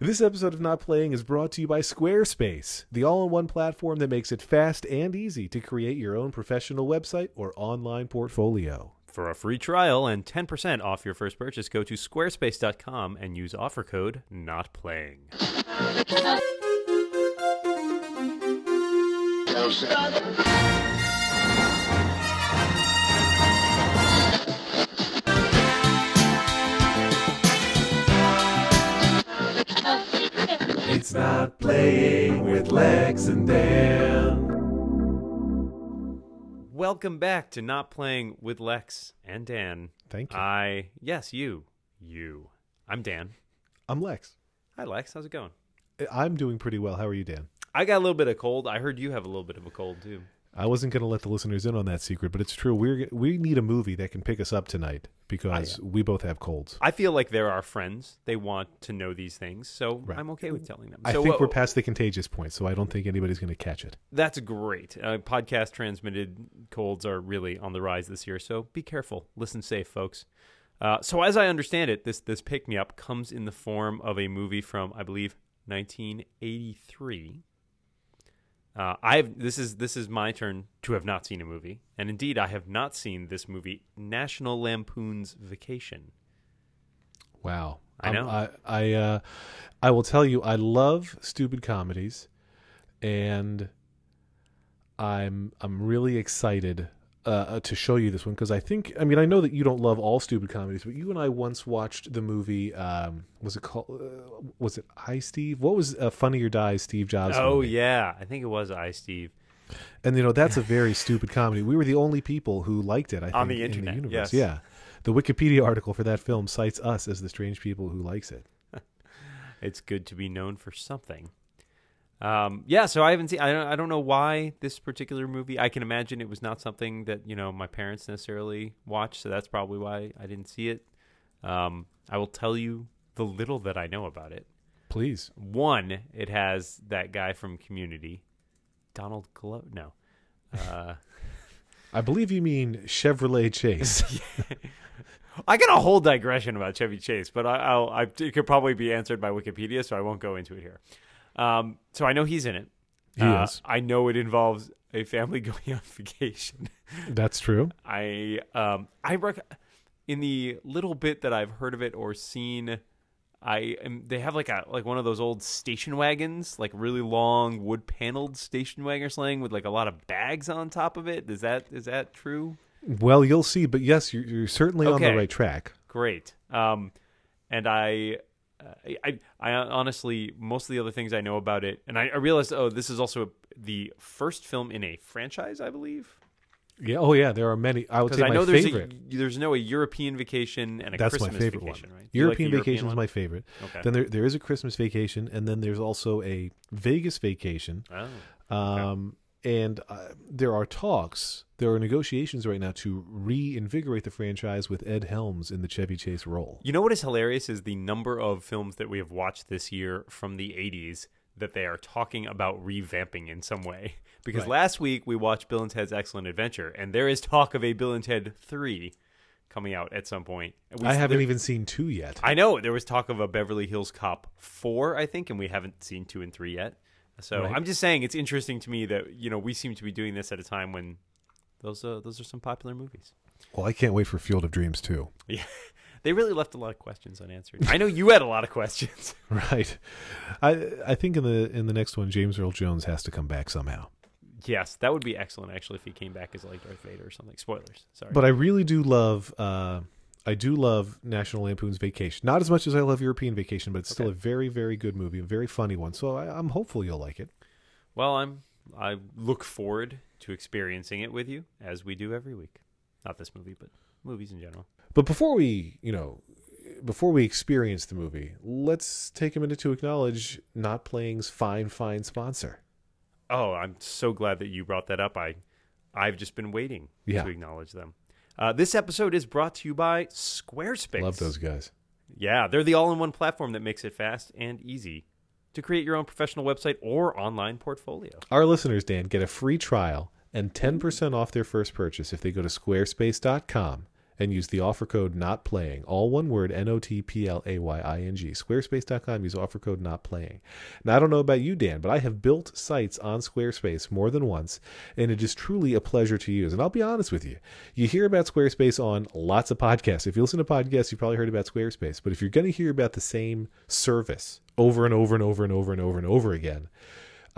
This episode of Not Playing is brought to you by Squarespace, the all in one platform that makes it fast and easy to create your own professional website or online portfolio. For a free trial and 10% off your first purchase, go to squarespace.com and use offer code NOTPLAYING. It's Not Playing with Lex and Dan. Welcome back to Not Playing with Lex and Dan. Thank you. I, yes, you. You. I'm Dan. I'm Lex. Hi, Lex. How's it going? I'm doing pretty well. How are you, Dan? I got a little bit of cold. I heard you have a little bit of a cold, too. I wasn't going to let the listeners in on that secret, but it's true. We're we need a movie that can pick us up tonight because we both have colds. I feel like they're our friends. They want to know these things, so Right. I'm okay with telling them. I so think what- we're past the contagious point, so I don't think anybody's going to catch it. That's great. Uh, podcast transmitted colds are really on the rise this year, so be careful. Listen safe, folks. Uh, so, as I understand it, this this pick me up comes in the form of a movie from, I believe, 1983. Uh, I've this is this is my turn to have not seen a movie, and indeed, I have not seen this movie, National Lampoon's Vacation. Wow. I Um, know. I I, uh, I will tell you, I love stupid comedies, and I'm I'm really excited uh, to show you this one because I think I mean I know that you don't love all stupid comedies, but you and I once watched the movie. Um, was it called? Uh, was it I Steve? What was uh, Funny or Die? Steve Jobs. Oh movie? yeah, I think it was I Steve. And you know that's a very stupid comedy. We were the only people who liked it. I think On the in internet, universe. yes. Yeah, the Wikipedia article for that film cites us as the strange people who likes it. it's good to be known for something. Um, yeah, so I haven't seen. I don't. I don't know why this particular movie. I can imagine it was not something that you know my parents necessarily watched, so that's probably why I didn't see it. Um, I will tell you the little that I know about it. Please. One, it has that guy from Community, Donald Glover. No, uh, I believe you mean Chevrolet Chase. I got a whole digression about Chevy Chase, but I, I'll, I, it could probably be answered by Wikipedia, so I won't go into it here. Um, so I know he's in it. He Uh, is. I know it involves a family going on vacation. That's true. I um, I rec- in the little bit that I've heard of it or seen, I am, they have like a like one of those old station wagons, like really long wood paneled station wagon slang with like a lot of bags on top of it. Is that is that true? Well, you'll see, but yes, you're, you're certainly on the right track. Great. Um, and I, uh, I, I honestly, most of the other things I know about it, and I, I realized, oh, this is also the first film in a franchise, I believe. Yeah. Oh, yeah. There are many. I would say I my know there's favorite. a, there's no a European vacation and a That's Christmas my favorite vacation, one. right? Do like European the Vacation is one? my favorite. Okay. Then there there is a Christmas Vacation, and then there's also a Vegas Vacation. oh. Um, and uh, there are talks, there are negotiations right now to reinvigorate the franchise with Ed Helms in the Chevy Chase role. You know what is hilarious is the number of films that we have watched this year from the 80s that they are talking about revamping in some way. Because Right. last week we watched Bill and Ted's Excellent Adventure, and there is talk of a Bill and Ted 3 coming out at some point. We- I haven't there- even seen two yet. I know there was talk of a Beverly Hills Cop 4, I think, and we haven't seen 2 and 3 yet. So Right. I'm just saying it's interesting to me that, you know, we seem to be doing this at a time when those uh, those are some popular movies. Well, I can't wait for Field of Dreams too. Yeah. They really left a lot of questions unanswered. I know you had a lot of questions. Right. I I think in the in the next one, James Earl Jones has to come back somehow. Yes, that would be excellent actually if he came back as like Darth Vader or something. Spoilers. Sorry. But I really do love. Uh, I do love National Lampoon's Vacation. Not as much as I love European Vacation, but it's still Okay. a very, very good movie, a very funny one. So I, I'm hopeful you'll like it. well, I'm I look forward to experiencing it with you as we do every week. Not this movie, but movies in general. But before we, you know, before we experience the movie, let's take a minute to acknowledge Not Playing's fine, fine sponsor. Oh, I'm so glad that you brought that up. I I've just been waiting Yeah. to acknowledge them. Uh, this episode is brought to you by Squarespace. Love those guys. Yeah, they're the all-in-one platform that makes it fast and easy to create your own professional website or online portfolio. Our listeners, Dan, get a free trial and 10% off their first purchase if they go to squarespace.com and use the offer code not playing all one word n-o-t-p-l-a-y-i-n-g squarespace.com use offer code not playing. Now i don't know about you dan but i have built sites on squarespace more than once and it is truly a pleasure to use. And i'll be honest with you you hear about squarespace on lots of podcasts. If you listen to podcasts you've probably heard about squarespace but if you're going to hear about the same service over and over and over and over and over and over again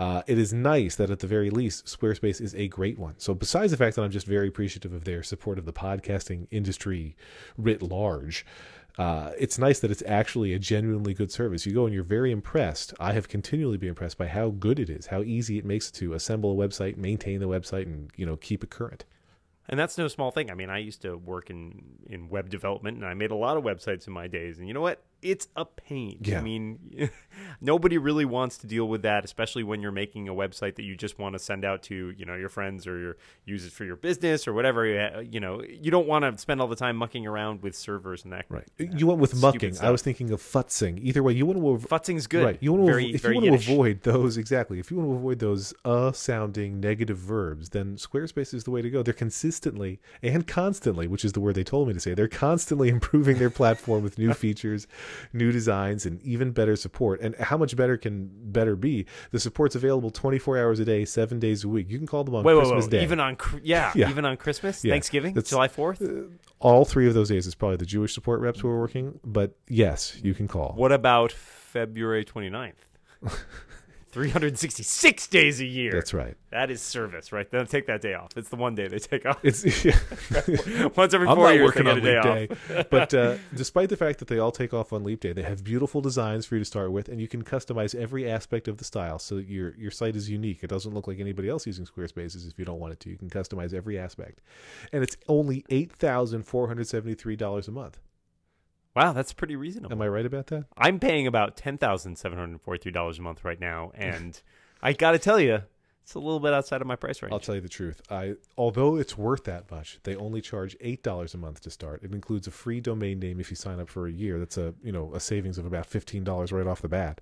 uh, it is nice that at the very least Squarespace is a great one. So besides the fact that I'm just very appreciative of their support of the podcasting industry writ large, uh, it's nice that it's actually a genuinely good service. You go and you're very impressed. I have continually been impressed by how good it is, how easy it makes to assemble a website, maintain the website, and you know keep it current. And that's no small thing. I mean, I used to work in, in web development and I made a lot of websites in my days. And you know what? It's a pain. Yeah. I mean, nobody really wants to deal with that, especially when you're making a website that you just want to send out to, you know, your friends or your, use it for your business or whatever. You know, you don't want to spend all the time mucking around with servers and that. Right. You went with mucking. I was thinking of futzing. Either way, you want to avo- Futzing's good. Right. You want to very, if very you want to avoid those exactly. If you want to avoid those uh sounding negative verbs, then Squarespace is the way to go. They're consistently and constantly, which is the word they told me to say. They're constantly improving their platform with new features, new designs, and even better support. And how much better can better be? The support's available 24 hours a day, 7 days a week. You can call them on Wait, wait, Christmas wait. Day. Even on, yeah, Yeah. even on Christmas, Yeah. Thanksgiving, That's- July 4th. Uh, all three of those days is probably the Jewish support reps who are working, but yes, you can call. What about February 29th? 366 days a year. That's right. That is service, right? They'll take that day off. It's the one day they take off. It's Once every I'm four not years, working they on get a day leap off. day. but uh, despite the fact that they all take off on leap day, they have beautiful designs for you to start with, and you can customize every aspect of the style so that your your site is unique. It doesn't look like anybody else using Squarespaces if you don't want it to. You can customize every aspect, and it's only eight thousand four hundred seventy three dollars a month. Wow, that's pretty reasonable. Am I right about that? I'm paying about ten thousand seven hundred forty-three dollars a month right now, and I got to tell you, it's a little bit outside of my price range. I'll tell you the truth. I although it's worth that much, they only charge eight dollars a month to start. It includes a free domain name if you sign up for a year. That's a you know a savings of about fifteen dollars right off the bat.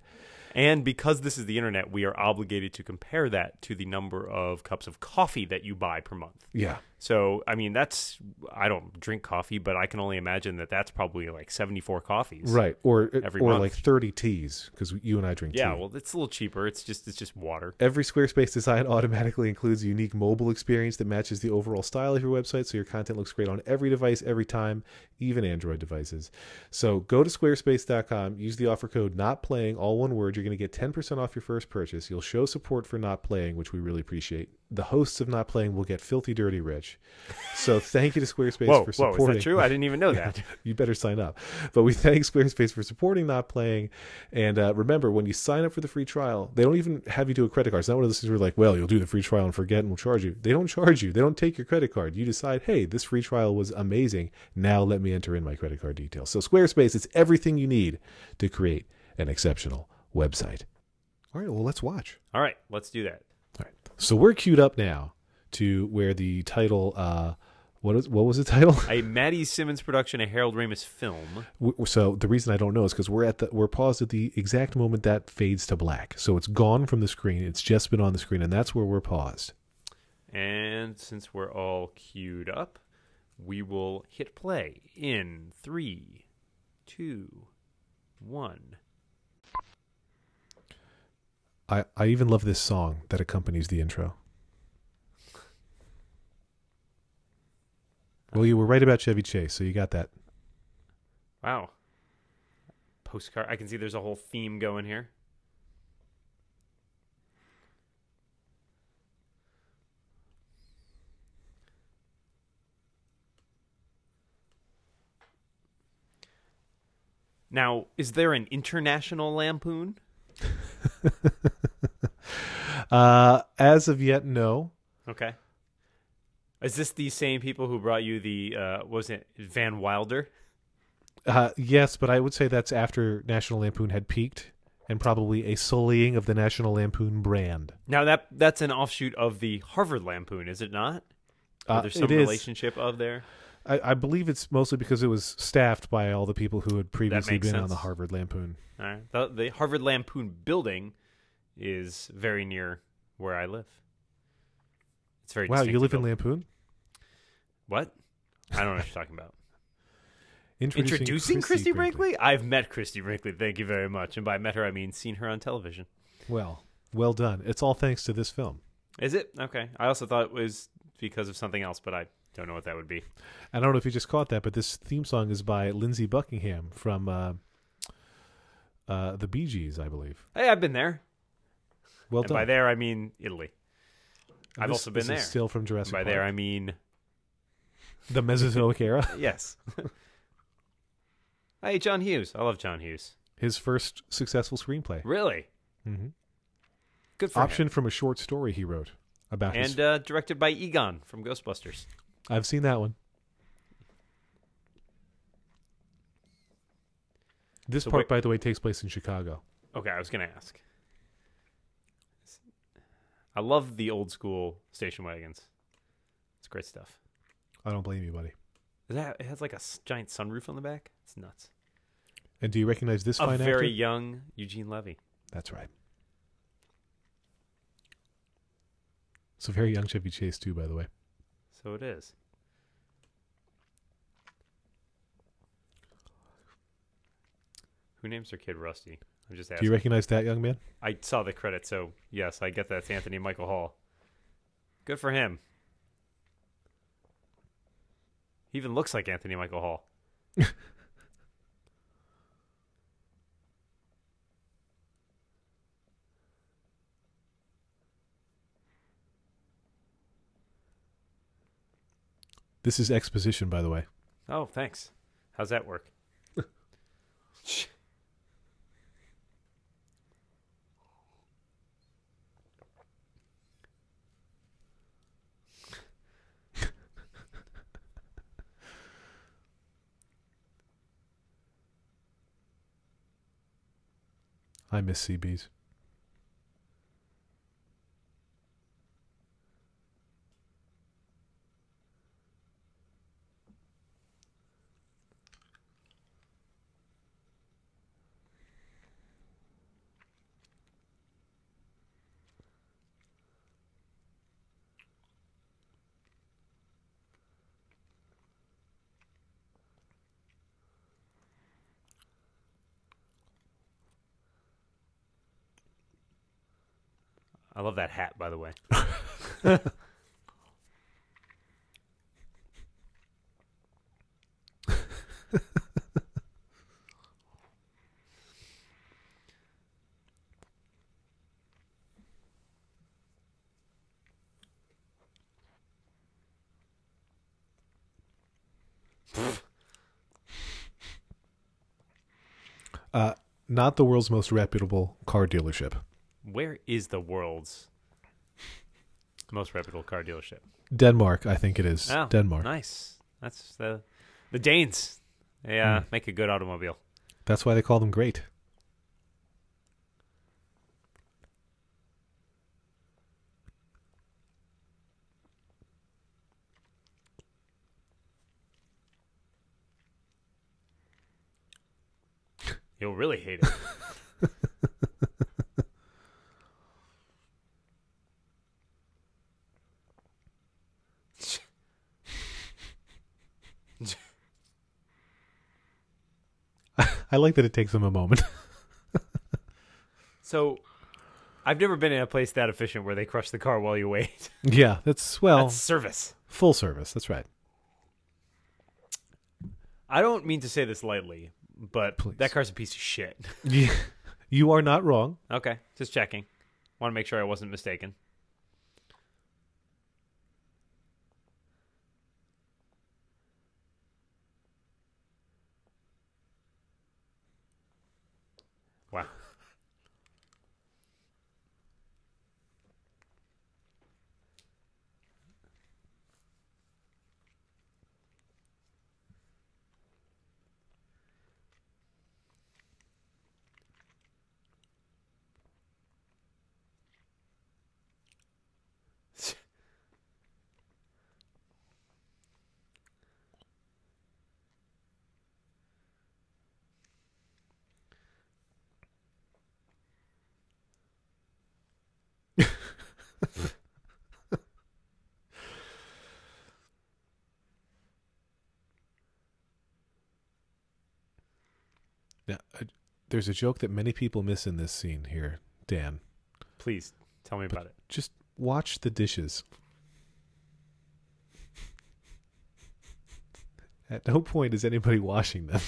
And because this is the internet, we are obligated to compare that to the number of cups of coffee that you buy per month. Yeah, So, I mean, that's I don't drink coffee, but I can only imagine that that's probably like 74 coffees. right. Or uh, Every or month. like thirty teas because you and I drink Yeah, tea. well, it's a little cheaper. It's just it's just water. Every Squarespace design automatically includes a unique mobile experience that matches the overall style of your website, so your content looks great on every device, every time, even Android devices. So go to squarespace.com, use the offer code not playing, all one word. You're going to get 10% off your first purchase. You'll show support for not playing, which we really appreciate. The hosts of not playing will get filthy dirty rich. So thank you to Squarespace Whoa, for whoa, supporting. is that true? I didn't even know that. you better sign up. But we thank Squarespace for supporting Not Playing. And uh, remember, when you sign up for the free trial, they don't even have you do a credit card. It's not one of those things where like, well, you'll do the free trial and forget and we'll charge you. They don't charge you. They don't take your credit card. You decide, hey, this free trial was amazing. Now let me enter in my credit card details. So Squarespace, it's everything you need to create an exceptional website. All right, well, let's watch. All right, let's do that. So we're queued up now to where the title, uh, what is what was the title? A Matty Simmons production, a Harold Ramis film. W- so the reason I don't know is because we're at the we're paused at the exact moment that fades to black. So it's gone from the screen. It's just been on the screen, and that's where we're paused. And since we're all queued up, we will hit play in three, two, one. I I even love this song that accompanies the intro. Well, you were right about Chevy Chase, so you got that. Wow. Postcard. I can see there's a whole theme going here. Now, is there an international lampoon? Uh, as of yet, no. Okay. Is this the same people who brought you the uh was it Van Wilder? Uh, yes, but I would say that's after National Lampoon had peaked, and probably a sullying of the National Lampoon brand. Now that that's an offshoot of the Harvard Lampoon, is it not? Or Uh, there's some it is. relationship of there. I, I believe it's mostly because it was staffed by all the people who had previously been on the Harvard Lampoon. All right. The, the Harvard Lampoon building is very near where I live. It's very Wow, you live in. Lampoon? What? I don't know what you're talking about. Introducing, Introducing Christie Brinkley? I've met Christie Brinkley. Thank you very much. And by met her, I mean seen her on television. Well, well done. It's all thanks to this film. Is it okay? I also thought it was because of something else, but I don't know what that would be. I don't know if you just caught that, but this theme song is by Lindsey Buckingham from uh, uh, the Bee Gees, I believe. Hey, I've been there. Well and done. by there, I mean Italy. And I've this- also been this there. Is still from And Jurassic by Park. there, I mean the Mesozoic era. yes. hey, John Hughes. I love John Hughes. His first successful screenplay. Really hmm good for Option from a short story he wrote about him. his. And uh, directed by Egon from Ghostbusters. I've seen that one. This So part, wait- by the way, takes place in Chicago. Okay, I was gonna ask. I love the old school station wagons. It's great stuff. I don't blame you, buddy. Is that it has like a giant sunroof on the back? It's nuts. And do you recognize this A fine very actor? young Eugene Levy. That's right. So very young Chevy Chase too, by the way. So it is. Who names their kid Rusty? I'm just asking. Do you recognize that young man? I saw the credit, so yes, I get that's Anthony Michael Hall. Good for him. He even looks like Anthony Michael Hall. This is exposition, by the way. Oh, thanks. How's that work? I miss CBs. I love that hat, by the way. Uh, not the world's most reputable car dealership. Where is the world's most reputable car dealership? Denmark, I think it is. Oh, Denmark. Nice. That's the the Danes. They uh, make a good automobile. That's why they call them great. You'll really hate it. I like that it takes them a moment. so, I've never been in a place that efficient where they crush the car while you wait. yeah, that's well That's service. full service. That's right. I don't mean to say this lightly, but Please. that car's a piece of shit. You are not wrong. okay, just checking. Want to make sure I wasn't mistaken. Wow. There's a joke that many people miss in this scene here, Dan. Please tell me about it. Just watch the dishes. At no point is anybody washing them.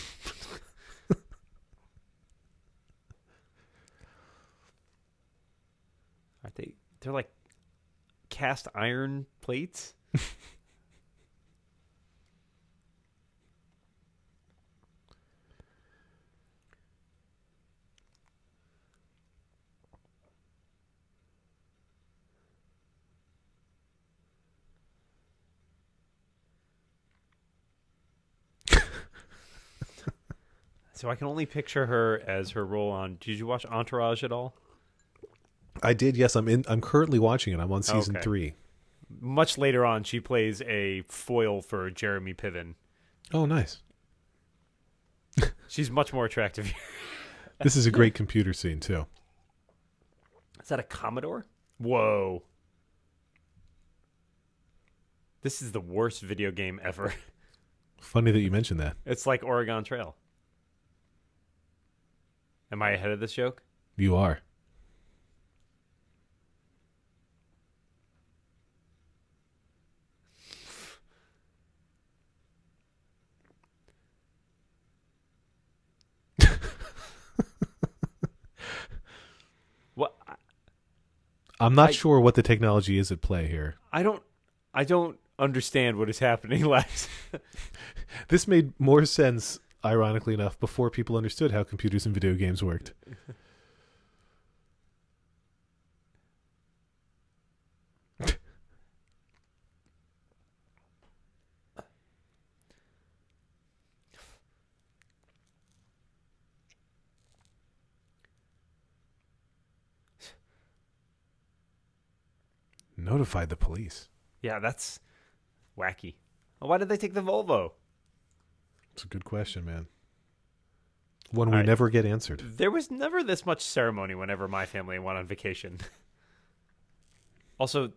Are they? They're like cast iron plates. So I can only picture her as her role on. Did you watch Entourage at all? I did. Yes, I'm in. I'm currently watching it. I'm on season Okay. three. Much later on, she plays a foil for Jeremy Piven. Oh, nice. She's much more attractive. This is a great computer scene too. Is that a Commodore? Whoa. This is the worst video game ever. Funny that you mentioned that. It's like Oregon Trail. Am I ahead of this joke? You are. What? I'm not I- sure what the technology is at play here. I don't. I don't understand what is happening, Lex. This made more sense, ironically enough, before people understood how computers and video games worked. Notified the police. yeah, that's wacky. Why did they take the Volvo? It's a good question, man. One we right. never get answered. There was never this much ceremony whenever my family went on vacation. also,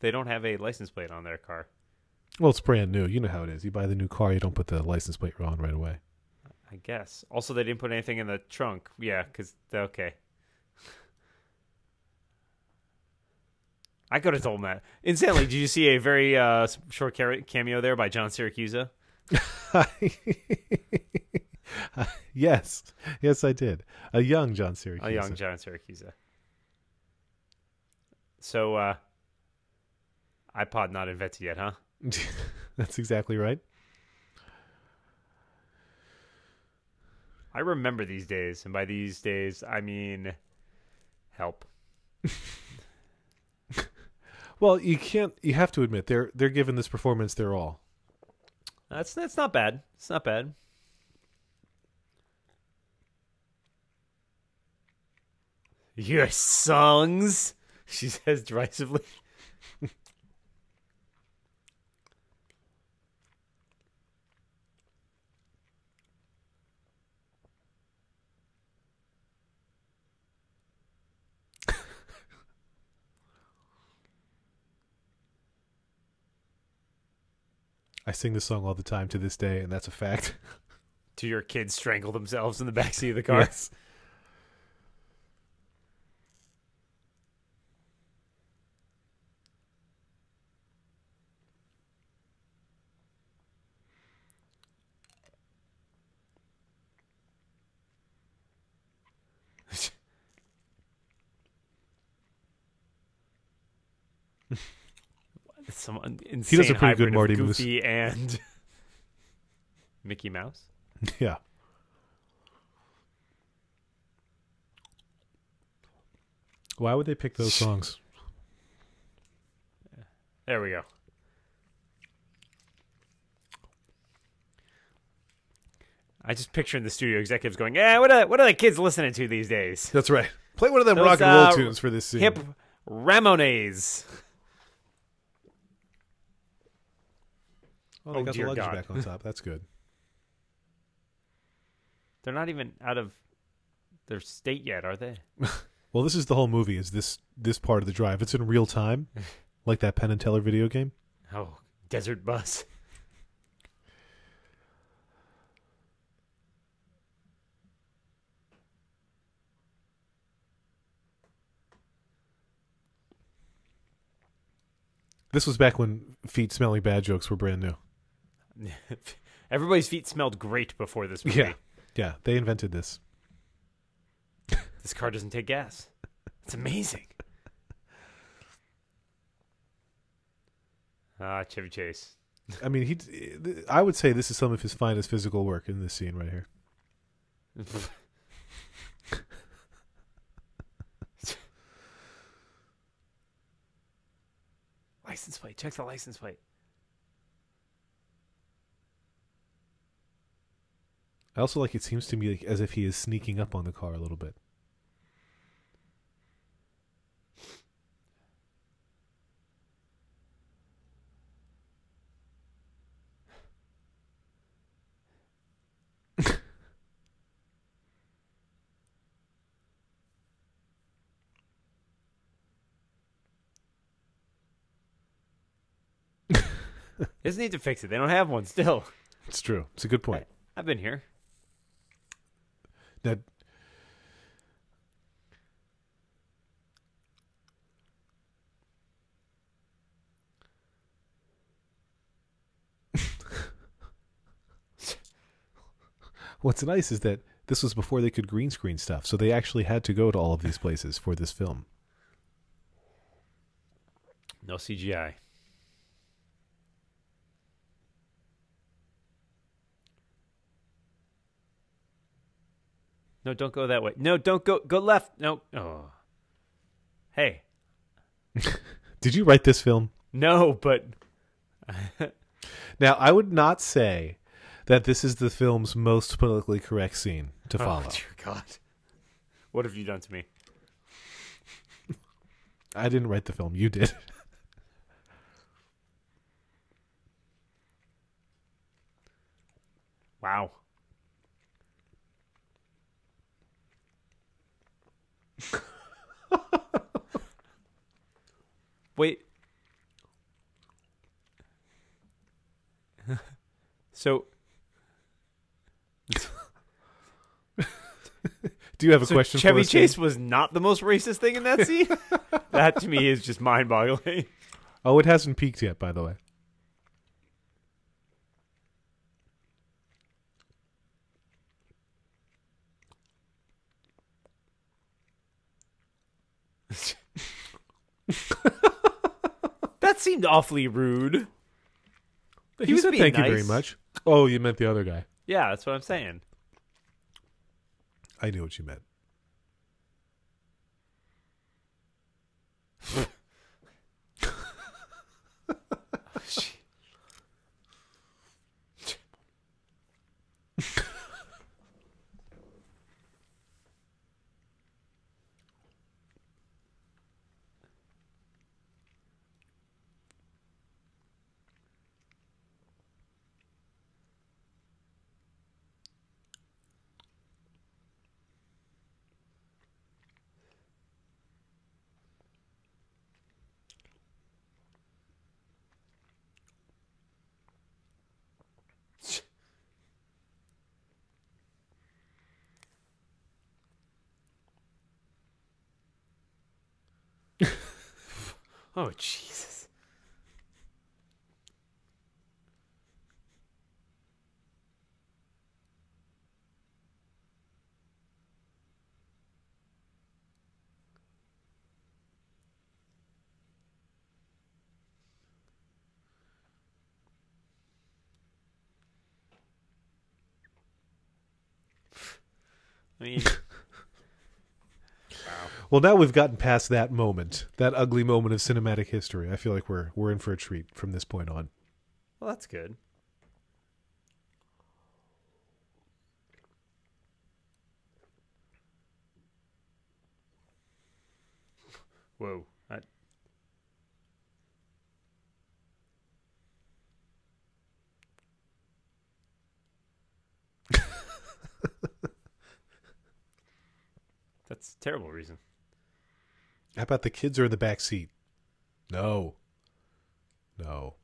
they don't have a license plate on their car. Well, it's brand new. You know how it is. You buy the new car, you don't put the license plate on right away. I guess. Also, they didn't put anything in the trunk. Yeah, because okay. I could have told Matt. Incidentally, did you see a very uh, short cameo there by John Siracusa? yes, yes, I did. A young John Siracusa. A young John Siracusa. So, uh, iPod not invented yet, huh? That's exactly right. I remember these days, and by these days, I mean help. Well, you can't. You have to admit they're they're giving this performance their all. That's that's not bad. It's not bad. Your songs, she says derisively. I sing this song all the time to this day, and that's a fact. Do your kids strangle themselves in the backseat of the car? Yes. Some insane does a pretty good Marty Moose. And Mickey Mouse. Yeah. Why would they pick those songs? There we go. I just picture in the studio executives going, "Yeah, what are what are the kids listening to these days? That's right. Play one of them Those, rock and roll uh, tunes for this scene. Hip Ramones." Well, oh, they oh, got the luggage God. back on top. That's good. They're not even out of their state yet, are they? well, this is the whole movie. Is this this part of the drive? It's in real time, like that Penn and Teller video game. Oh, Desert Bus. This was back when feet smelling bad jokes were brand new. Everybody's feet smelled great before this movie. Yeah. Yeah, they invented this. This car doesn't take gas. It's amazing. Ah, Chevy Chase. I mean, he. I would say this is some of his finest physical work in this scene right here. license plate. Check the license plate. I also like it seems to me like as if he is sneaking up on the car a little bit. Doesn't need to fix it. They don't have one still. It's true. It's a good point. I've been here. Now, what's nice is that this was before they could green screen stuff, so they actually had to go to all of these places for this film. No CGI. No, don't go that way. No, don't go go left. No. Oh. Hey. Did you write this film? No, but Now, I would not say that this is the film's most politically correct scene to oh, follow. Oh, dear God. What have you done to me? I didn't write the film. You did. Wow. Wait. so Do you have a So question Chevy for us? Jane? Chase was not the most racist thing in that scene. that to me is just mind-boggling. Oh, it hasn't peaked yet, by the way. That seemed awfully rude. He, was said being thank you very nice. much. Oh, you meant the other guy. Yeah, that's what I'm saying. I knew what you meant. Oh Jesus. I mean, Well, now we've gotten past that moment, that ugly moment of cinematic history. I feel like we're we're in for a treat from this point on. well, that's good. Whoa. That, That's a terrible reason. How about the kids are in the back seat? No. No.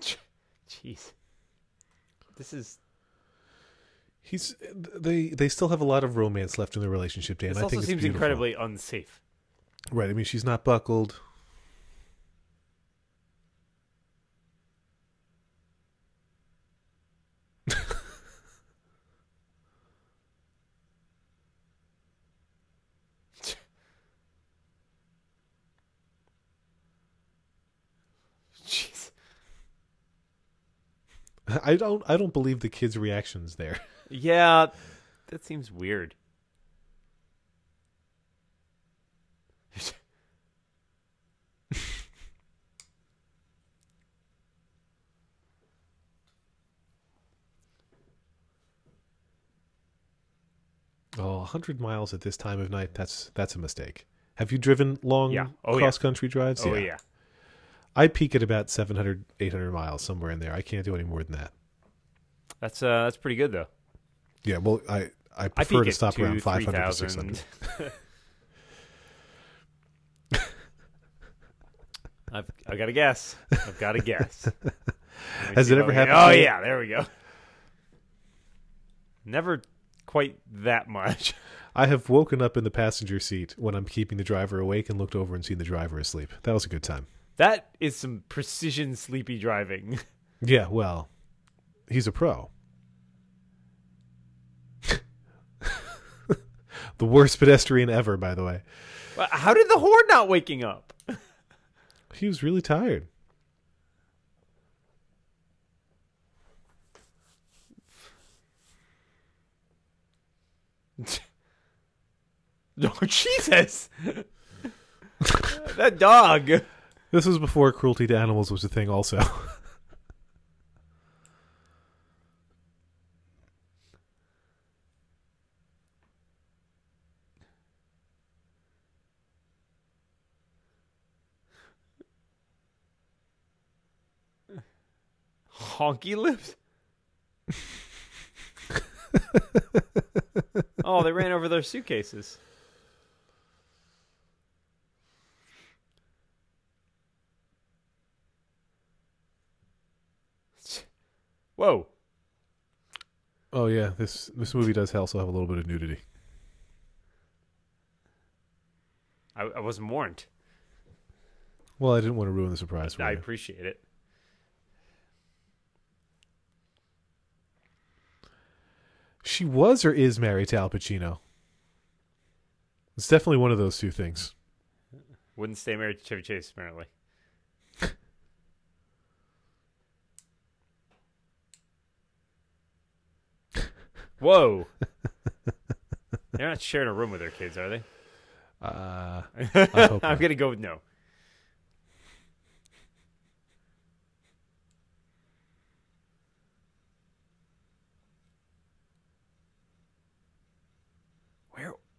Jeez. This is. He's they they still have a lot of romance left in their relationship, Dan. This I also think it's seems incredibly unsafe. right. I mean, she's not buckled. Jeez. I don't I don't believe the kid's reactions there. Yeah, that seems weird. Oh, 100 miles at this time of night, that's that's a mistake. Have you driven long Yeah. Oh, cross country drives? oh yeah. I peak at about 700 800 miles somewhere in there. I can't do any more than that. That's uh that's pretty good though. Yeah, well, I I I prefer peak to stop two, around 500 to 600. I've I got to guess. I've got to guess. Has it ever happened Oh yeah, there we go. Never quite that much. I have woken up in the passenger seat when I'm keeping the driver awake and looked over and seen the driver asleep. That was a good time. That is some precision sleepy driving. Yeah, well, he's a pro. the worst pedestrian ever, by the way. How did the horn not waking up? He was really tired. Oh Jesus! that dog. This was before cruelty to animals was a thing, also. Honky lips. oh, they ran over their suitcases. Whoa. oh yeah, this this movie does also have a little bit of nudity. I, I wasn't warned. Well, I didn't want to ruin the surprise for you. I you. appreciate it. She was or is married to Al Pacino. It's definitely one of those two things. Wouldn't stay married to Chevy Chase, apparently. Whoa. They're not sharing a room with their kids, are they? Uh, I hope I'm going to go with no.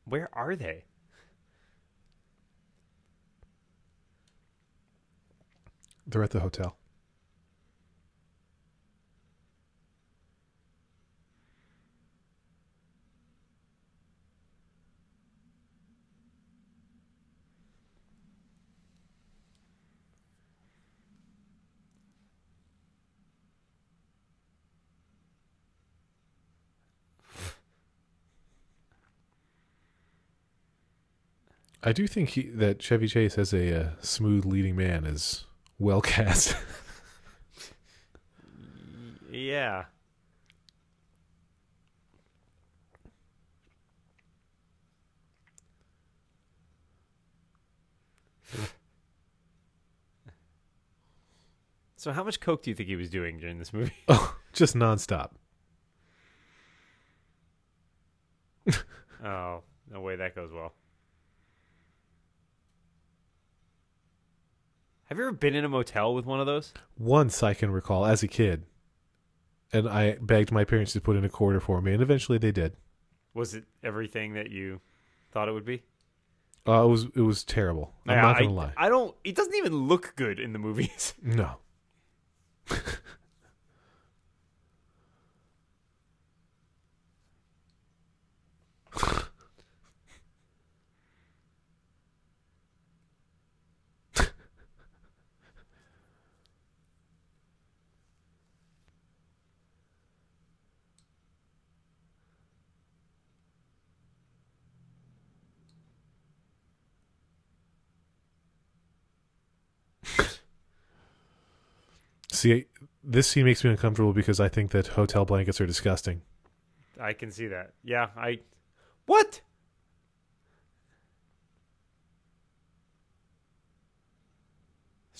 Where are they? they're at the hotel. I do think he, that Chevy Chase as a uh, smooth leading man is well cast. Yeah. So how much coke do you think he was doing during this movie? oh, just nonstop. Oh, no way that goes well. Have you ever been in a motel with one of those? Once I can recall as a kid, and I begged my parents to put in a quarter for me, and eventually they did. Was it everything that you thought it would be? Uh, it was it was terrible. I'm Yeah, not gonna lie. I don't. It doesn't even look good in the movies. No. See, this scene makes me uncomfortable because I think that hotel blankets are disgusting. I can see that. Yeah, I. What?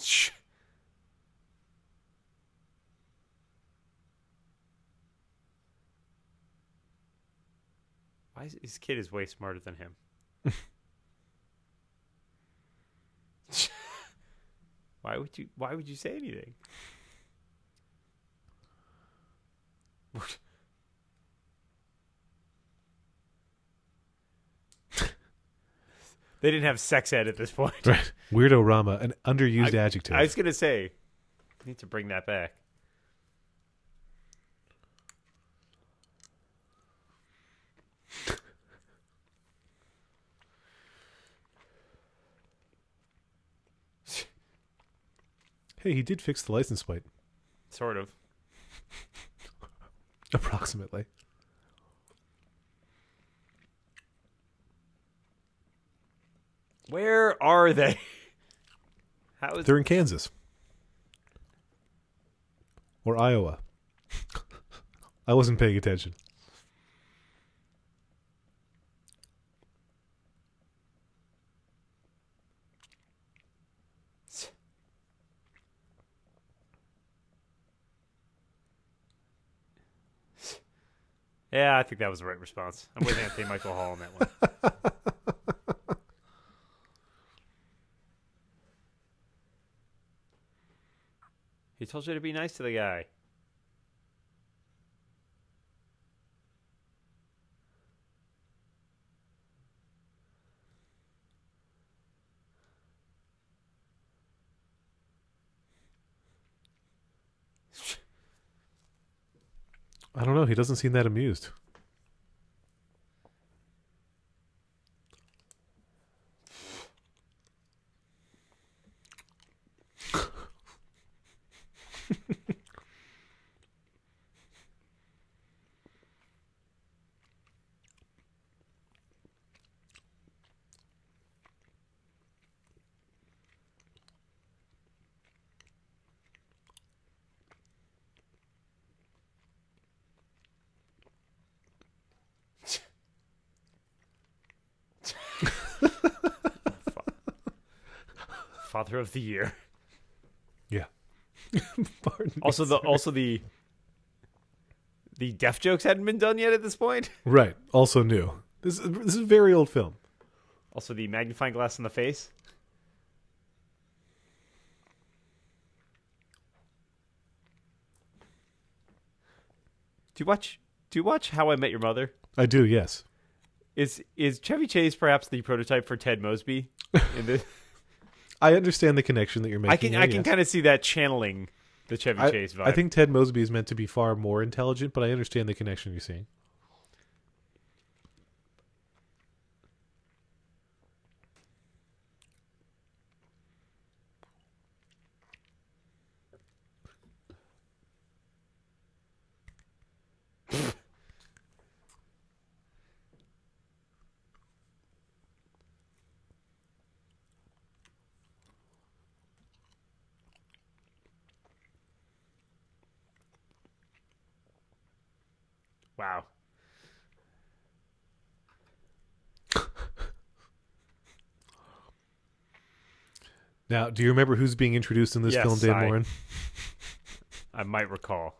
Shh. Why is his kid is way smarter than him? why would you? Why would you say anything? They didn't have sex ed at this point. Right. Weirdo Rama, an underused I- adjective. I was gonna say, need to bring that back. hey, he did fix the license plate, Sort of. Approximately. Where are they? How is They're in Kansas or Iowa. I wasn't paying attention. Yeah, I think that was the right response. I'm with Anthony Michael Hall on that one. he told you to be nice to the guy. I don't know. He doesn't seem that amused. Of the year. Yeah. Pardon me, Also the also the the deaf jokes hadn't been done yet at this point. right. Also new. This is, this is a very old film. Also the magnifying glass in the face. Do you watch do you watch How I Met Your Mother? I do. Yes. Is is Chevy Chase perhaps the prototype for Ted Mosby? In the, I understand the connection that you're making. I can there, I can yes. kind of see that channeling the Chevy I, Chase vibe. I think Ted Mosby is meant to be far more intelligent, but I understand the connection you're seeing. wow. Now, do you remember who's being introduced in this Yes, film, Dan I- Moren? I might recall.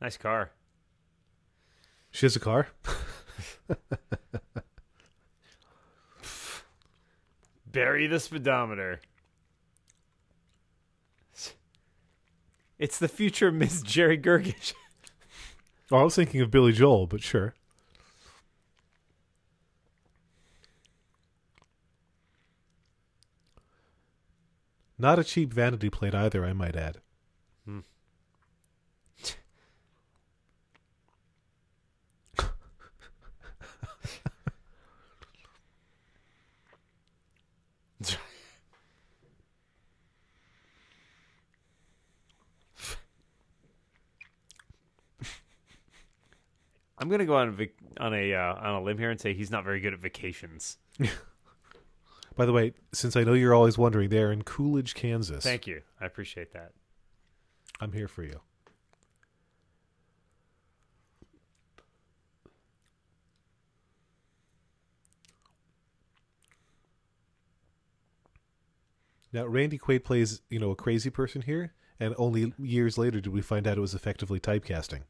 Nice car. She has a car. Bury the speedometer. It's the future Miss Jerry Gergish. I was thinking of Billy Joel, but sure. Not a cheap vanity plate either, I might add. Hmm. I'm gonna go on a vac- on a uh, on a limb here and say he's not very good at vacations. By the way, since I know you're always wondering, they're in Coolidge, Kansas. Thank you, I appreciate that. I'm here for you. Now, Randy Quaid plays, you know, a crazy person here, and only years later did we find out it was effectively typecasting.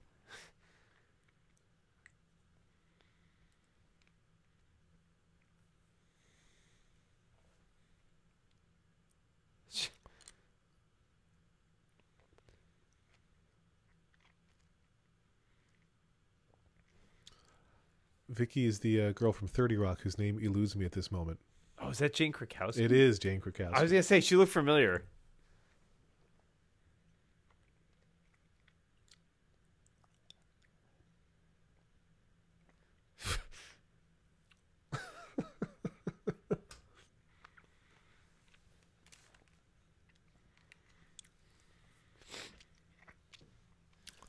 Vicky is the uh, girl from 30 Rock whose name eludes me at this moment. Oh, is that Jane Krakowski? It is Jane Krakowski. I was gonna say she looked familiar.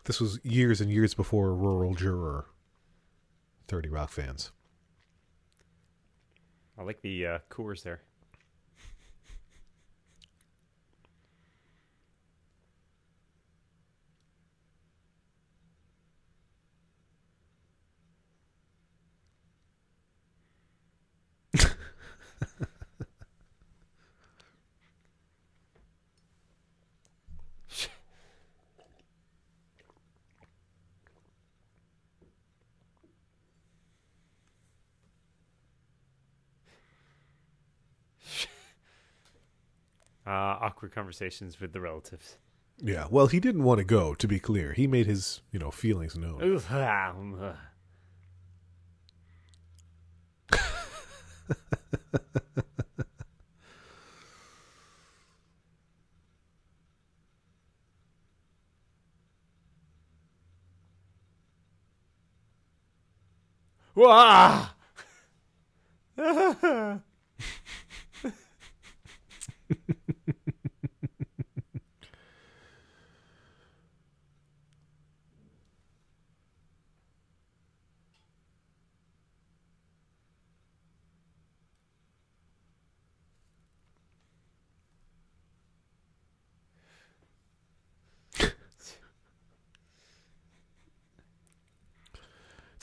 This was years and years before Rural Juror. 30 Rock fans. I like the uh, Coors there. Uh, awkward conversations with the relatives. Yeah, well, he didn't want to go, to be clear. He made his, you know, feelings known. Ah, um, uh. Wah!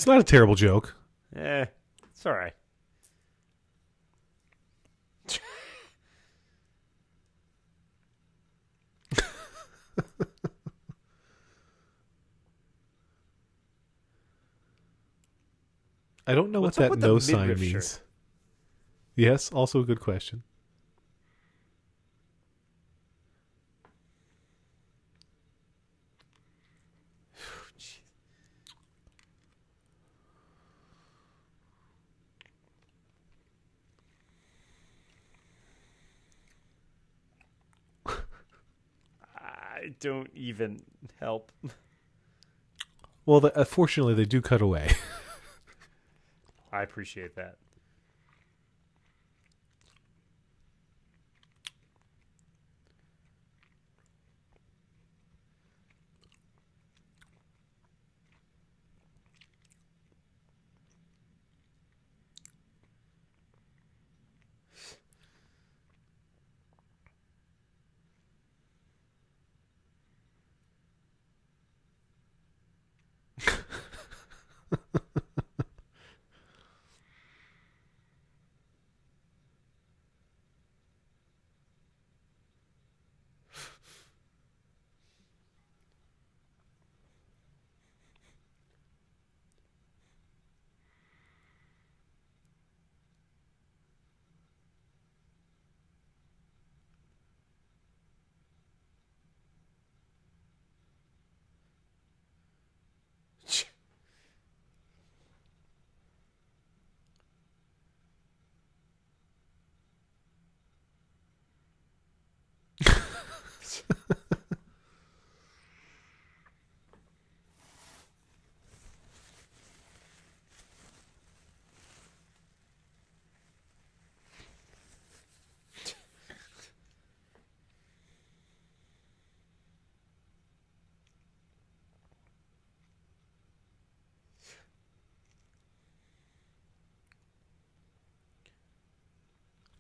It's not a terrible joke. Eh, it's all right. I don't know What's what that no sign means. shirt? Yes, also a good question. I don't even help. Well, the, uh, fortunately, they do cut away. I appreciate that.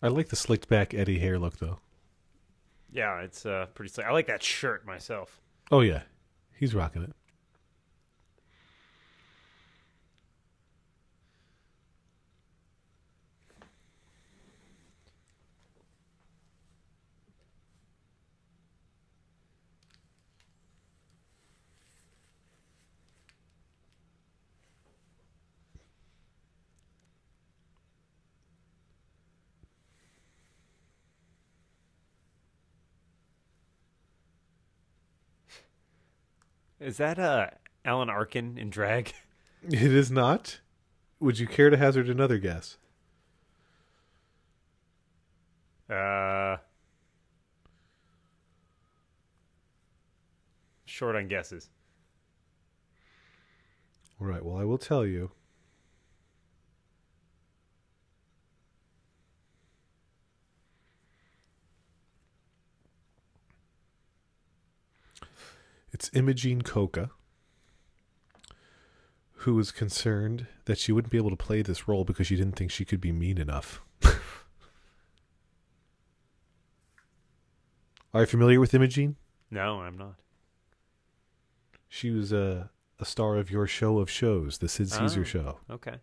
I like the slicked back Eddie hair look though. Yeah, it's uh, pretty slick. I like that shirt myself. Oh yeah, he's rocking it. Is that uh, Alan Arkin in drag? It is not. Would you care to hazard another guess? Uh, short on guesses. All right. Well, I will tell you. It's Imogene Coca, who was concerned that she wouldn't be able to play this role because she didn't think she could be mean enough. Are you familiar with Imogene? No, I'm not. She was a, a star of your show of shows, the Sid Caesar Oh. show. Okay.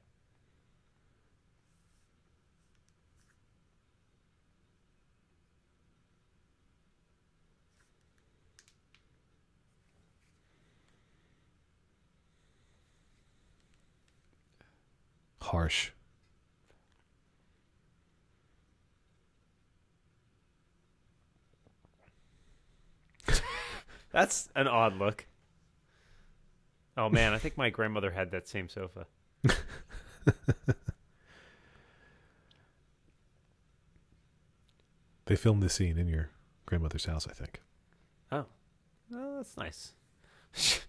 Harsh. That's an odd look. Oh man, I think my grandmother had that same sofa. They filmed this scene in your grandmother's house, I think. Oh, oh that's nice.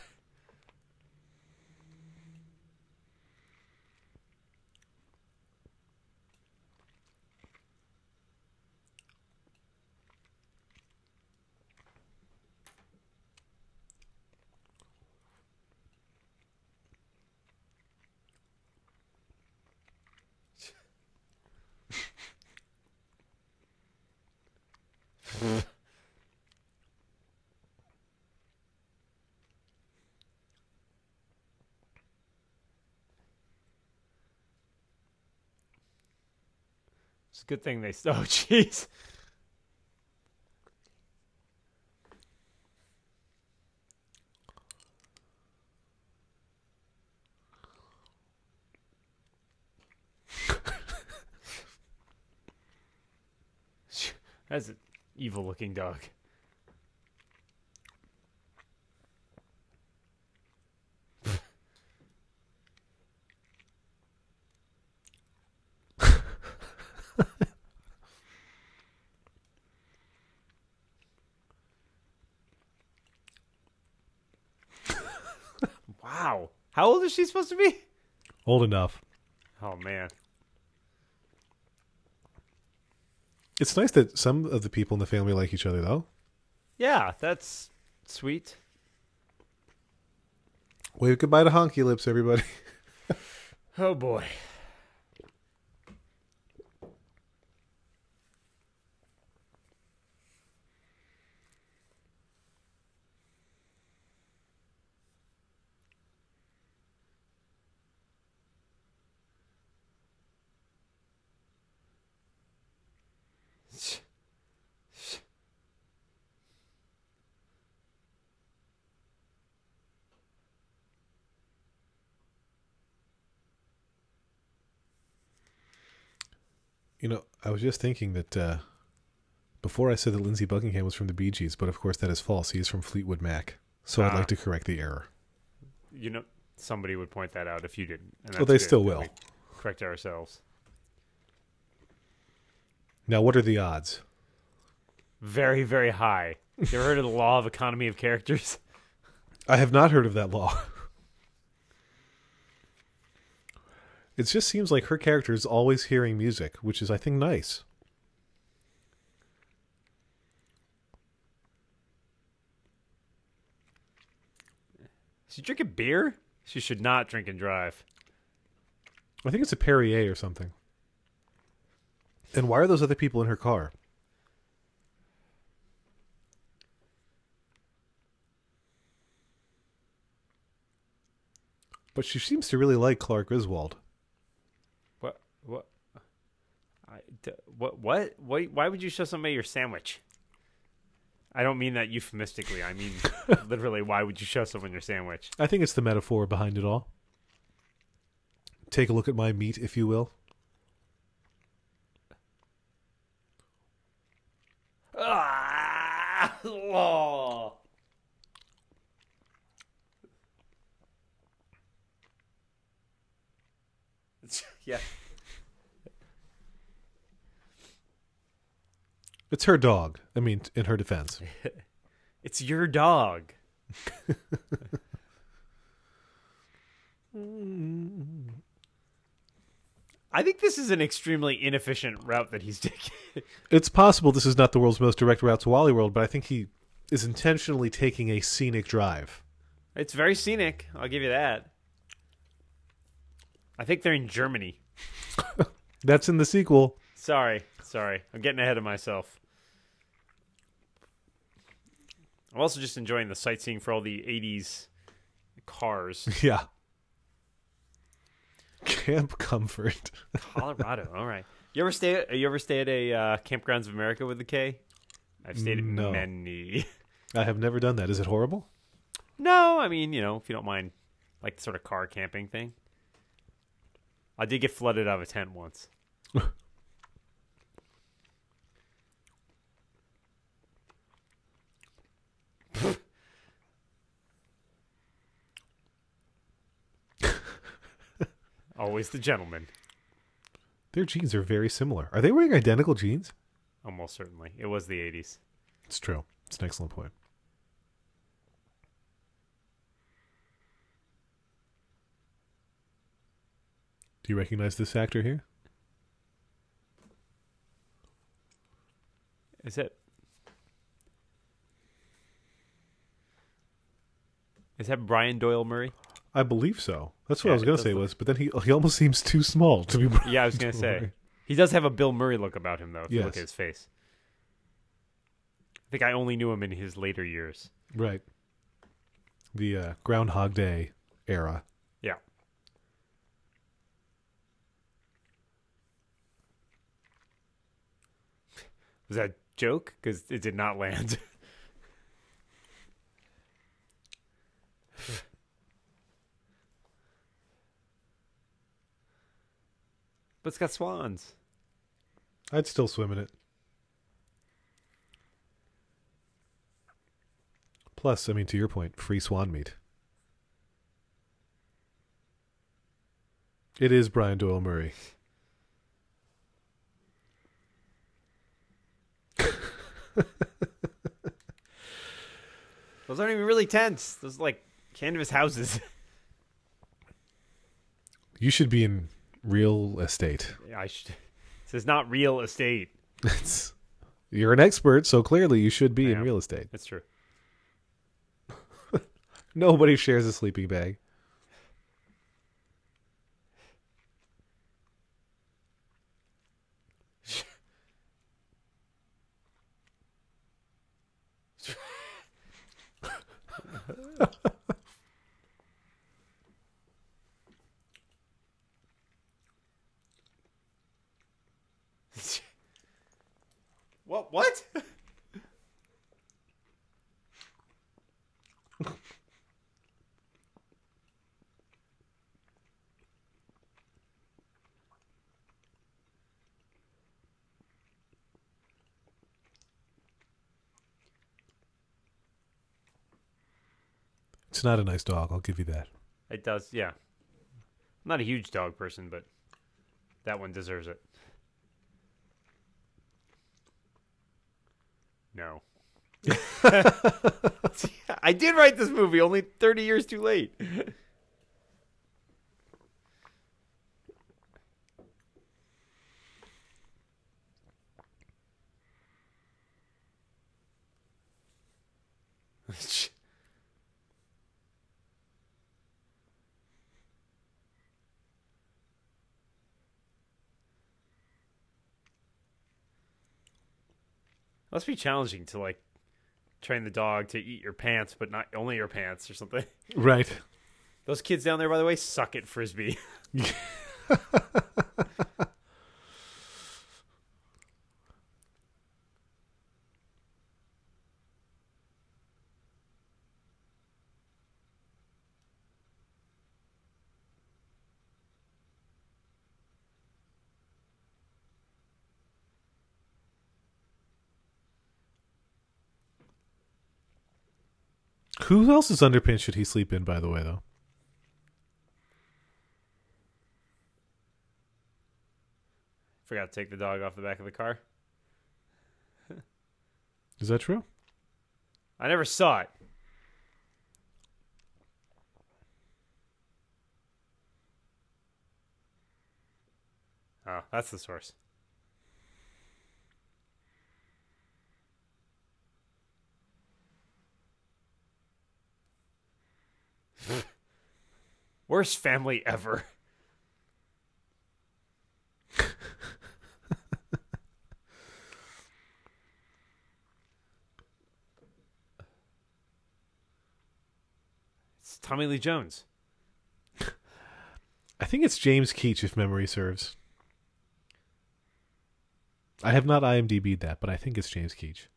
It's a good thing they. Oh, jeez. That's an evil looking dog. Wow. How old is she supposed to be? Old enough. Oh, man. It's nice that some of the people in the family like each other, though. Yeah, that's sweet. Wave goodbye to Honky Lips, everybody. Oh, boy. You know, I was just thinking that uh, before I said that Lindsey Buckingham was from the Bee Gees, but of course that is false. He is from Fleetwood Mac. So I'd Ah. like to correct the error. You know, somebody would point that out if you didn't. And Well, they good still will. we Correct ourselves. Now, what are the odds? Very, very high. You ever heard of the law of economy of characters? I have not heard of that law. it just seems like her character is always hearing music, which is, I think, nice. Is she drinking beer? She should not drink and drive. I think it's a Perrier or something. And why are those other people in her car? But she seems to really like Clark Griswold. What? What? I, d- what? What? Why, why would you show somebody your sandwich? I don't mean that euphemistically. I mean literally. Why would you show someone your sandwich? I think it's the metaphor behind it all. Take a look at my meat, if you will. Ah! Oh. yeah. It's her dog. I mean, in her defense. It's your dog. I think this is an extremely inefficient route that he's taking. It's possible this is not the world's most direct route to Wally World, but I think he is intentionally taking a scenic drive. it's very scenic. I'll give you that. I think they're in Germany. That's in the sequel. Sorry, sorry. I'm getting ahead of myself. I'm also just enjoying the sightseeing for all the 80s cars. Yeah. Camp Comfort. Colorado. All right. You ever stay? You ever stay at a uh, Kampgrounds of America with the K? I've stayed at No. many. I have never done that. Is it horrible? no, I mean you know if you don't mind, like the sort of car camping thing. I did get flooded out of a tent once. Always the gentleman. Their jeans are very similar. Are they wearing identical jeans? Almost oh, certainly. It was the 80s. It's true. It's an excellent point. Do you recognize this actor here? Is it? Is that Brian Doyle Murray? I believe so. That's what Yeah, I was going to say look- was, but then he he almost seems too small to be. Yeah, I was gonna say Murray. he does have a Bill Murray look about him, though. If you look at his face, I think I only knew him in his later years. Right. The uh, Groundhog Day era. Yeah, was that a joke? Because it did not land. but it's got swans. I'd still swim in it. Plus, I mean, to your point, free swan meat. It is Brian Doyle Murray. Those aren't even really tents. Those are like canvas houses. You should be in real estate. I should. This is not real estate. It's, you're an expert, so clearly you should be in am. real estate. That's true. Nobody shares a sleeping bag. what? What? It's not a nice dog. I'll give you that. It does, yeah. I'm not a huge dog person, but that one deserves it. No. I did write this movie only 30 years too late. Must be challenging to like train the dog to eat your pants, but not only your pants or something. Right. Those kids down there, by the way, suck at frisbee. Who else's underpants should he sleep in, by the way, though? Forgot to take the dog off the back of the car. Is that true? I never saw it. Oh, that's the source. Worst family ever. it's Tommy Lee Jones. I think it's James Keach, if memory serves. I have not IMDb'd that, but I think it's James Keach.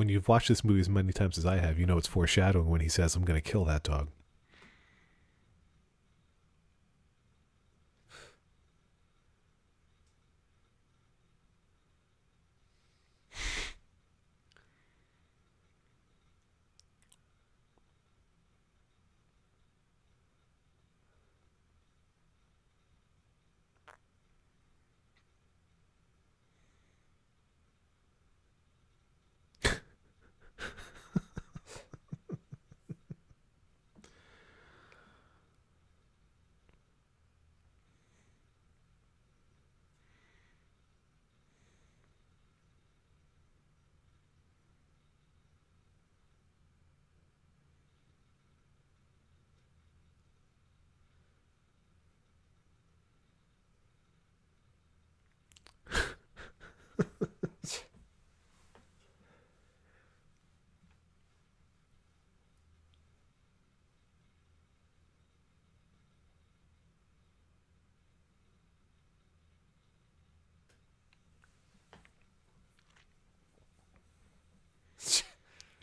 When you've watched this movie as many times as I have, you know it's foreshadowing when he says, I'm going to kill that dog.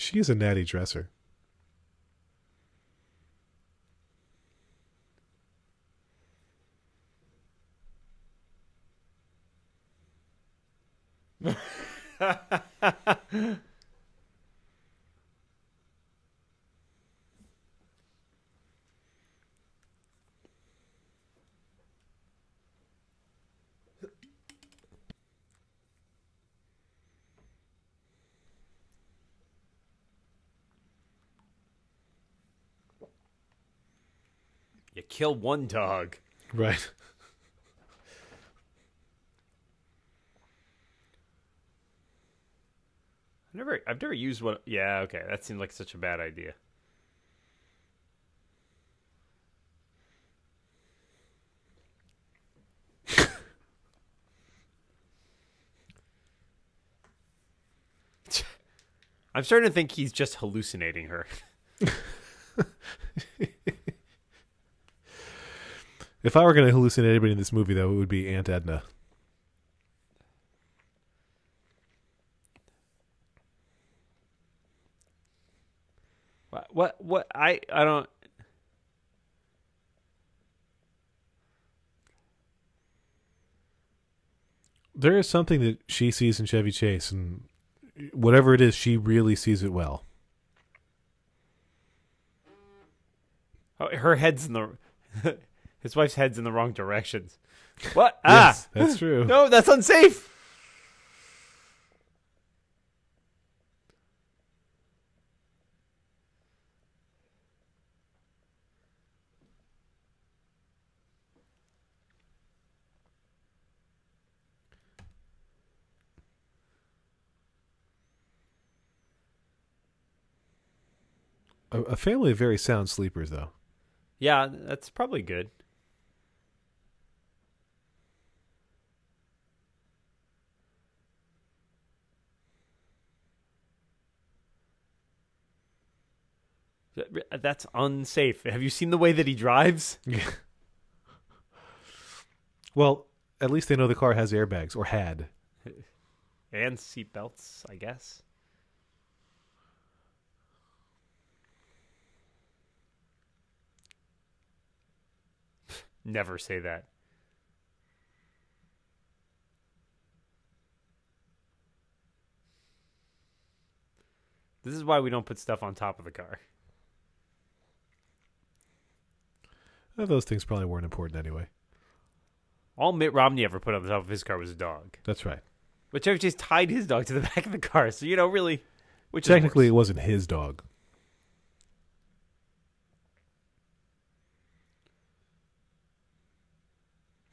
She is a natty dresser. kill one dog. Right. I've never I've never used one. Yeah, okay. That seemed like such a bad idea. I'm starting to think he's just hallucinating her. If I were going to hallucinate anybody in this movie, though, it would be Aunt Edna. What? What? What? I I don't. There is something that she sees in Chevy Chase, and whatever it is, she really sees it well. Oh, her head's in the. his wife's head's in the wrong directions. What? Yes, ah, that's true. no, that's unsafe. A, a family of very sound sleepers, though. Yeah, that's probably good. That's unsafe. Have you seen the way that he drives? Well, at least they know the car has airbags, or had. And seatbelts, I guess. Never say that. This is why we don't put stuff on top of the car. Uh, Uh, those things probably weren't important anyway. All Mitt Romney ever put on the top of his car was a dog. That's right. But Chevy Chase tied his dog to the back of the car. So, you know, really, which Technically, it wasn't his dog.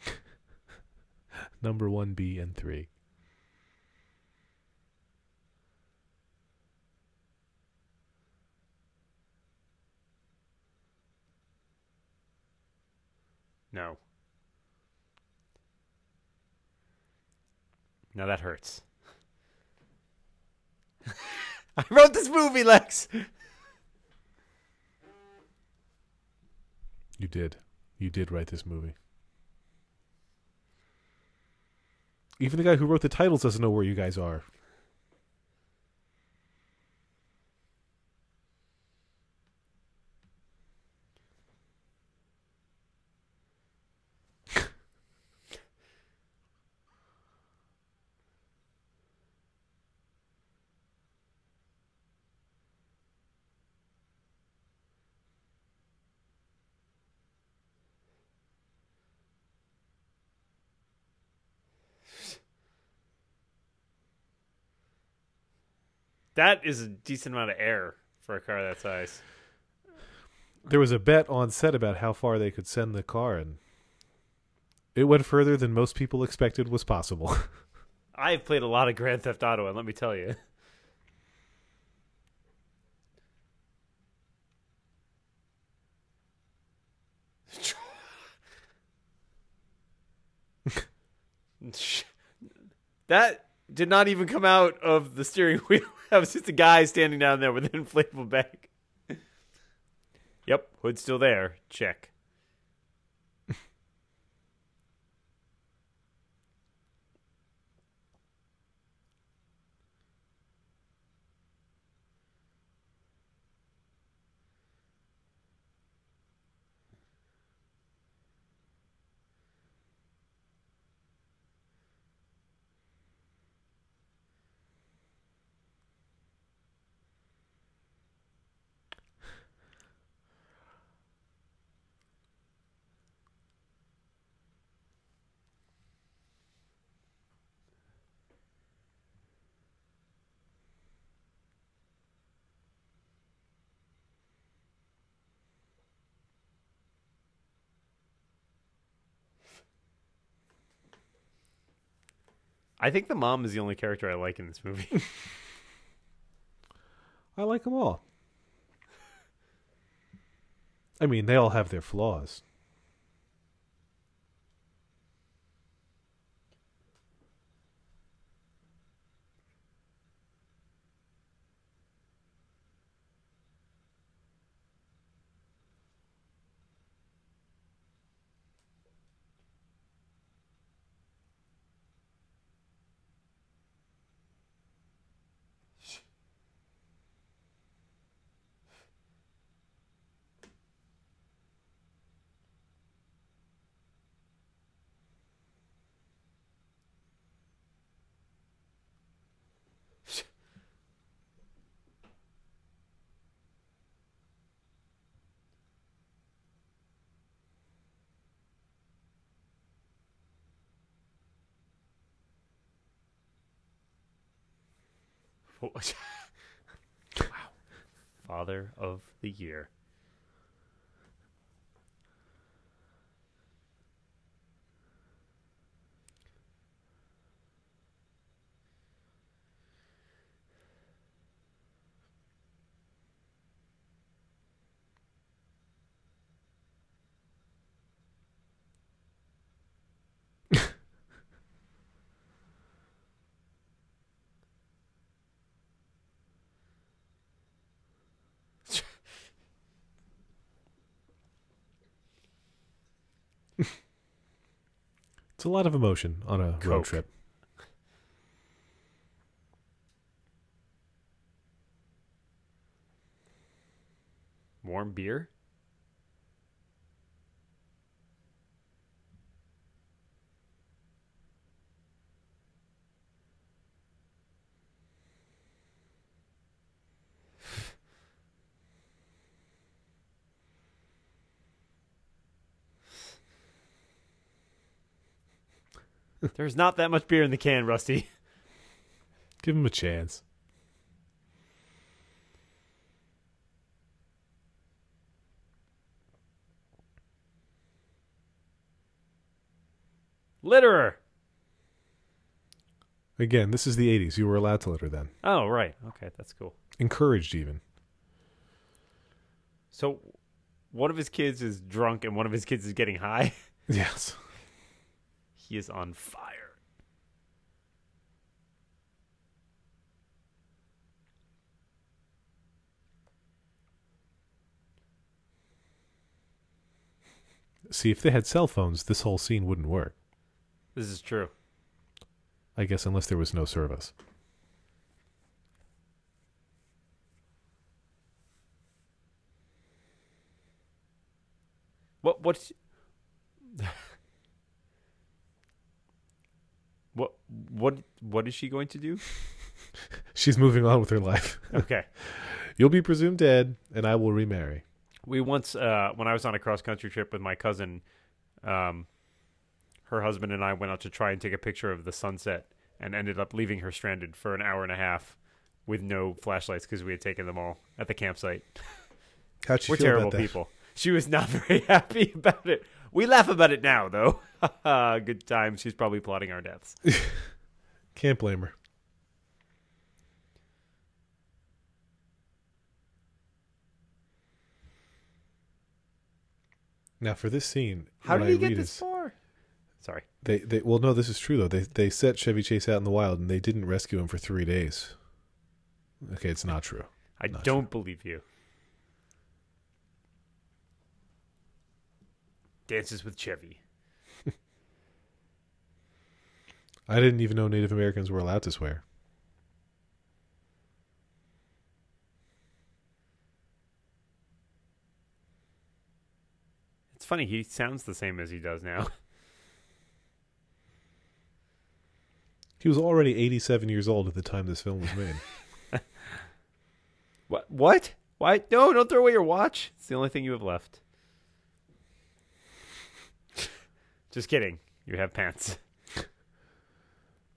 Number one, B, and three. No. Now that hurts. I wrote this movie, Lex. You did. You did write this movie. Even the guy who wrote the titles doesn't know where you guys are. That is a decent amount of air for a car that size. There was a bet on set about how far they could send the car, and it went further than most people expected was possible. I've played a lot of Grand Theft Auto, and let me tell you. that did not even come out of the steering wheel. That was just a guy standing down there with an inflatable bag. Yep, hood's still there. Check. I think the mom is the only character I like in this movie. I like them all. I mean, they all have their flaws. wow. Father of the year. It's a lot of emotion on a road trip. Warm beer? There's not that much beer in the can, Rusty. Give him a chance. Litterer. Again, this is the 80s. You were allowed to litter then. Oh, right. Okay, that's cool. Encouraged, even. So, one of his kids is drunk and one of his kids is getting high. Yes. He is on fire. See, if they had cell phones, this whole scene wouldn't work. This is true. I guess unless there was no service. What what's What what what is she going to do? She's moving on with her life. Okay. You'll be presumed dead, and I will remarry. We once uh when I was on a cross country trip with my cousin um her husband and I went out to try and take a picture of the sunset and ended up leaving her stranded for an hour and a half with no flashlights because we had taken them all at the campsite. How'd she We're feel terrible about that? people. She was not very happy about it. We laugh about it now, though. Good times. She's probably plotting our deaths. Can't blame her. Now, for this scene, How did he get this far? Sorry. they, they well, no, this is true though. They they set Chevy Chase out in the wild, and they didn't rescue him for three days. Okay, it's not true. I Not don't believe you. Dances with Chevy. I didn't even know Native Americans were allowed to swear. It's funny. He sounds the same as he does now. He was already 87 years old at the time this film was made. What? What? Why? No! Don't throw away your watch. It's the only thing you have left. Just kidding. You have pants.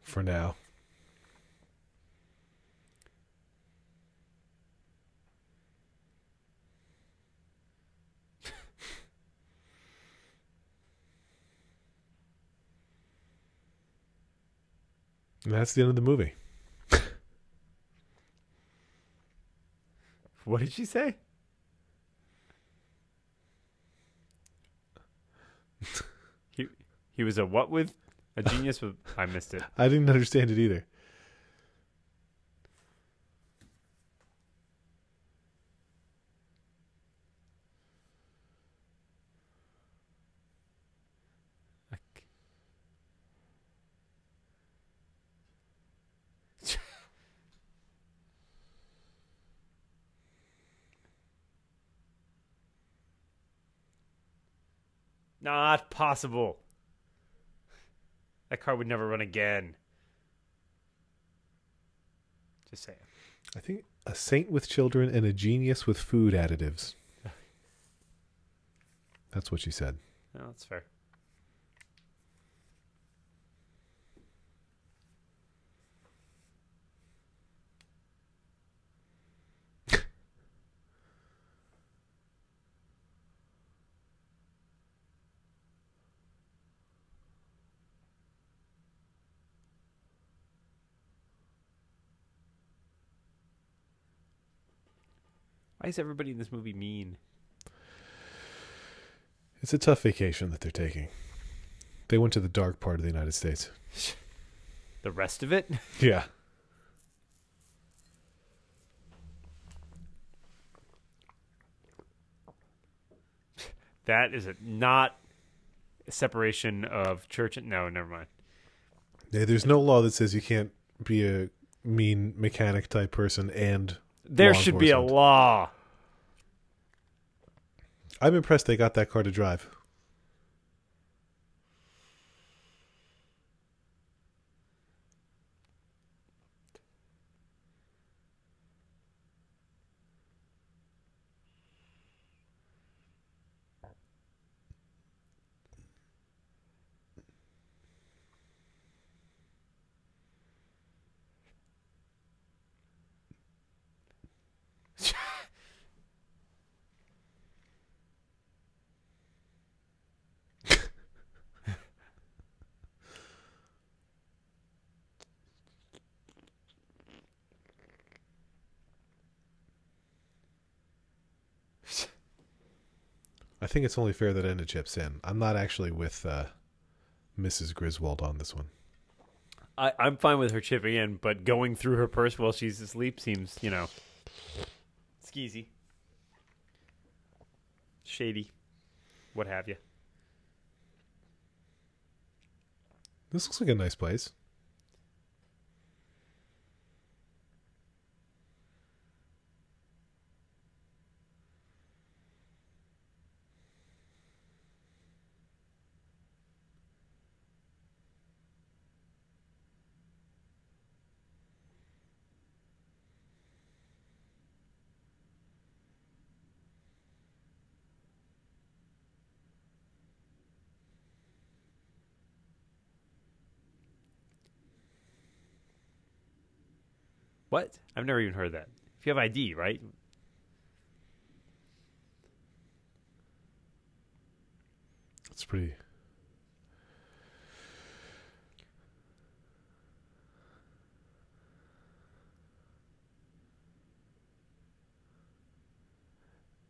for now. And that's the end of the movie. What did she say? he was a what with a genius with I missed it. I didn't understand it either. Not possible. That car would never run again. Just saying. I think a saint with children and a genius with food additives. That's what she said. No, that's fair. Why is everybody in this movie mean? It's a tough vacation that they're taking. They went to the dark part of the United States. The rest of it? Yeah. That is a, not a separation of church and no, never mind. Yeah, there's no law that says you can't be a mean mechanic type person and There should be a law. I'm impressed they got that car to drive. I think it's only fair that Ellen chips in. I'm not actually with uh, Mrs. Griswold on this one. I, I'm fine with her chipping in, but going through her purse while she's asleep seems, you know, skeezy, shady, what have you. This looks like a nice place. What? I've never even heard that. If you have ID, right? It's pretty.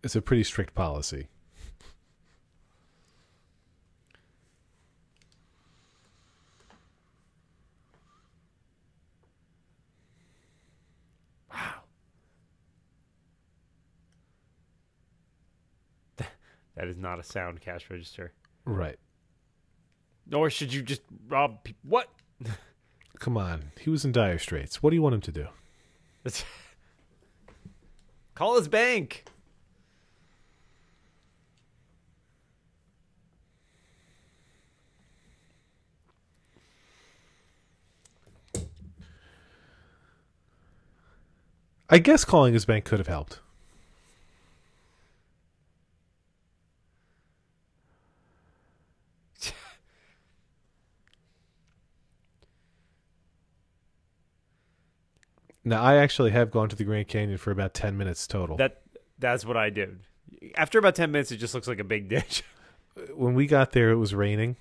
It's a pretty strict policy. Wow. That is not a sound cash register. Right. Nor should you just rob people. What? Come on. He was in dire straits. What do you want him to do? Call his bank. I guess calling his bank could have helped. Now, I actually have gone to the Grand Canyon for about 10 minutes total. That that's what I did. After about ten minutes, it just looks like a big ditch. when we got there, it was raining,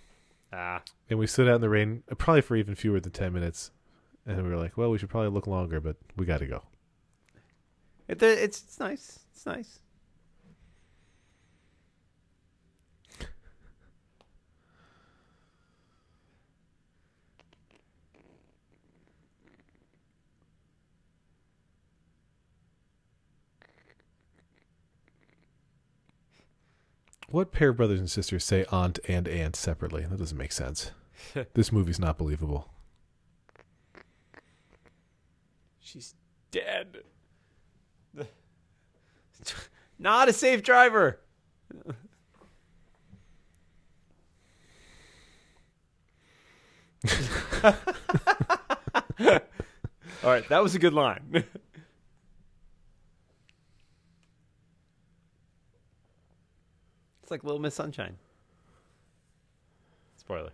Ah, and we stood out in the rain uh, probably for even fewer than 10 minutes. And we were like, well, we should probably look longer, but we got to go. it, it's it's nice. It's nice. What pair of brothers and sisters say aunt and aunt separately? That doesn't make sense. this movie's not believable. She's dead. Not a safe driver. All right, that was a good line. It's like Little Miss Sunshine. Spoiler.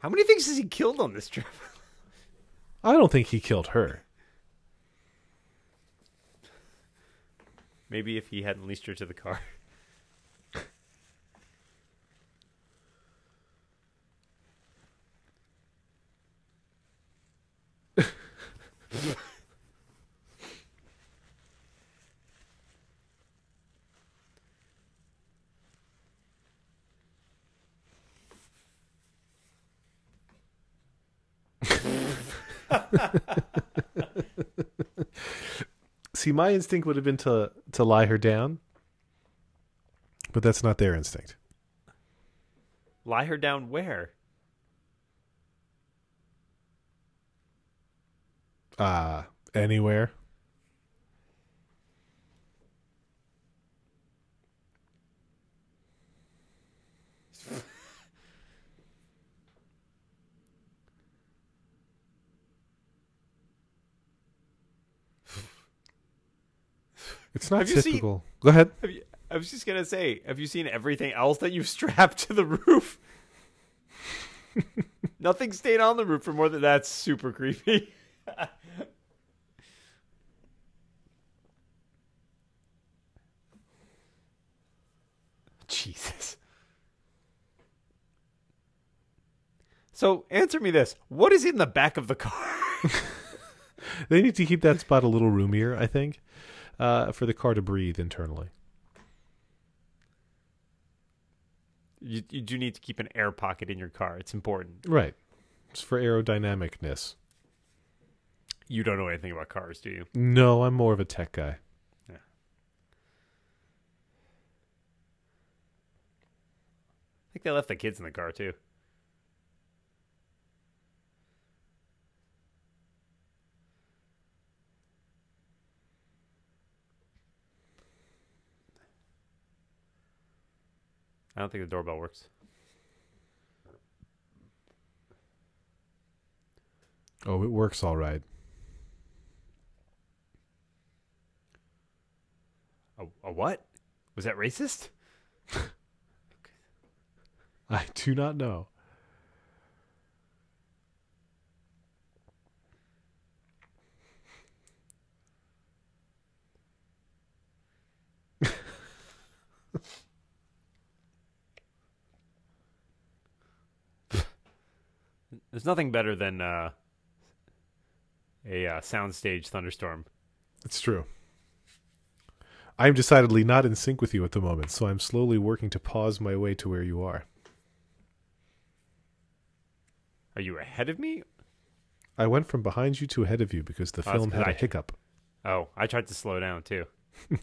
How many things has he killed on this trip? I don't think he killed her. Maybe if he hadn't leased her to the car. See, my instinct would have been to to lie her down, but that's not their instinct. Lie her down where? Uh anywhere. It's not Have you seen- typical. Go ahead. You, I was just gonna say, have you seen everything else that you've strapped to the roof? Nothing stayed on the roof for more than that's super creepy. Jesus. So answer me this: What is in the back of the car? They need to keep that spot a little roomier, I think, uh, for the car to breathe internally. you, you do need to keep an air pocket in your car. It's important. Right. It's for aerodynamicness. You don't know anything about cars, do you? No, I'm more of a tech guy. Yeah. I think they left the kids in the car too. I don't think the doorbell works. Oh, it works all right. A, a what? Was that racist? I do not know. There's nothing better than uh, a uh, soundstage thunderstorm. It's true. I'm decidedly not in sync with you at the moment, so I'm slowly working to pause my way to where you are. Are you ahead of me? I went from behind you to ahead of you because the Oh, film had a hiccup. Oh, I tried to slow down too.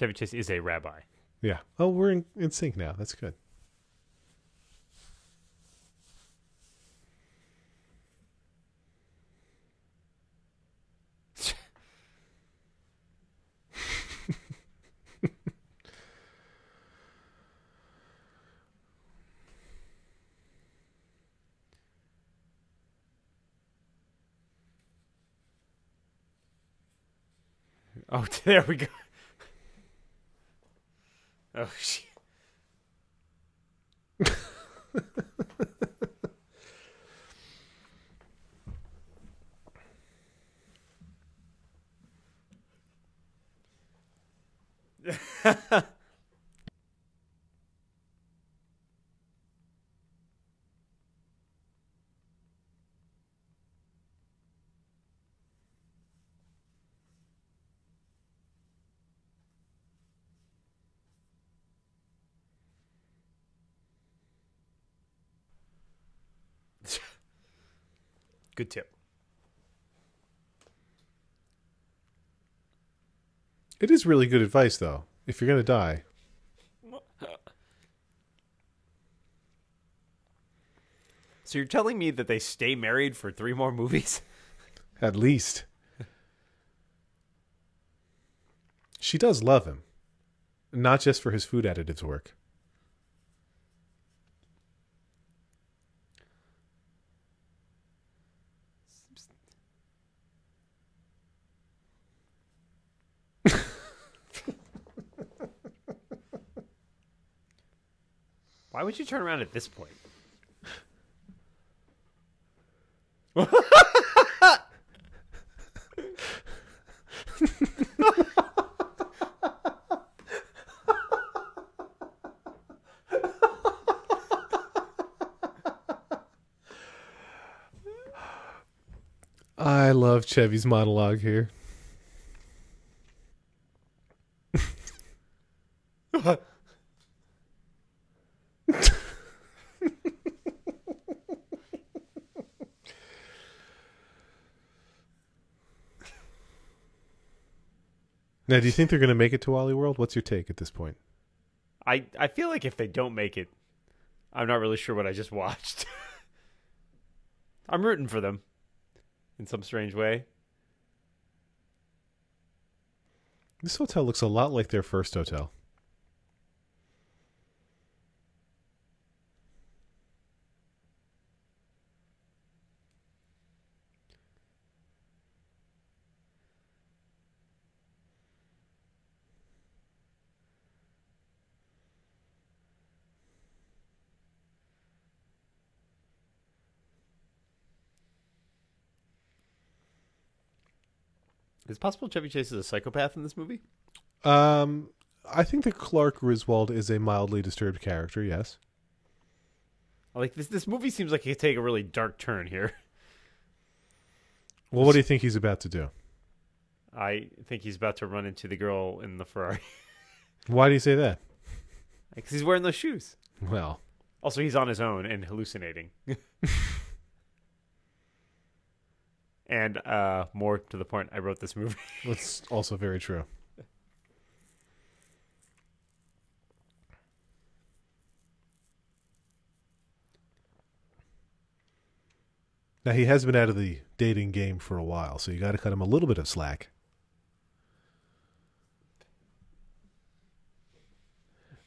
Chevy Chase is a rabbi. Yeah. Oh, we're in, in sync now. That's good. Oh, there we go. Oh shit. Good tip. It is really good advice, though. If you're going to die, So you're telling me that they stay married for three more movies? at least. She does love him, not just for his food additives work. Why would you turn around at this point? I love Chevy's monologue here. Now, do you think they're going to make it to Wally World? What's your take at this point? I I feel like if they don't make it, I'm not really sure what I just watched. I'm rooting for them in some strange way. This hotel looks a lot like their first hotel. Is it possible Chevy Chase is a psychopath in this movie? Um, I think that Clark Griswold is a mildly disturbed character. Yes. Like this this movie seems like it could take a really dark turn here. Well, what do you think he's about to do? I think he's about to run into the girl in the Ferrari Why do you say that? because he's wearing those shoes. Well, Also, he's on his own and hallucinating. and uh, more to the point, I wrote this movie. that's also very true. Now he has been out of the dating game for a while, so you got to cut him a little bit of slack.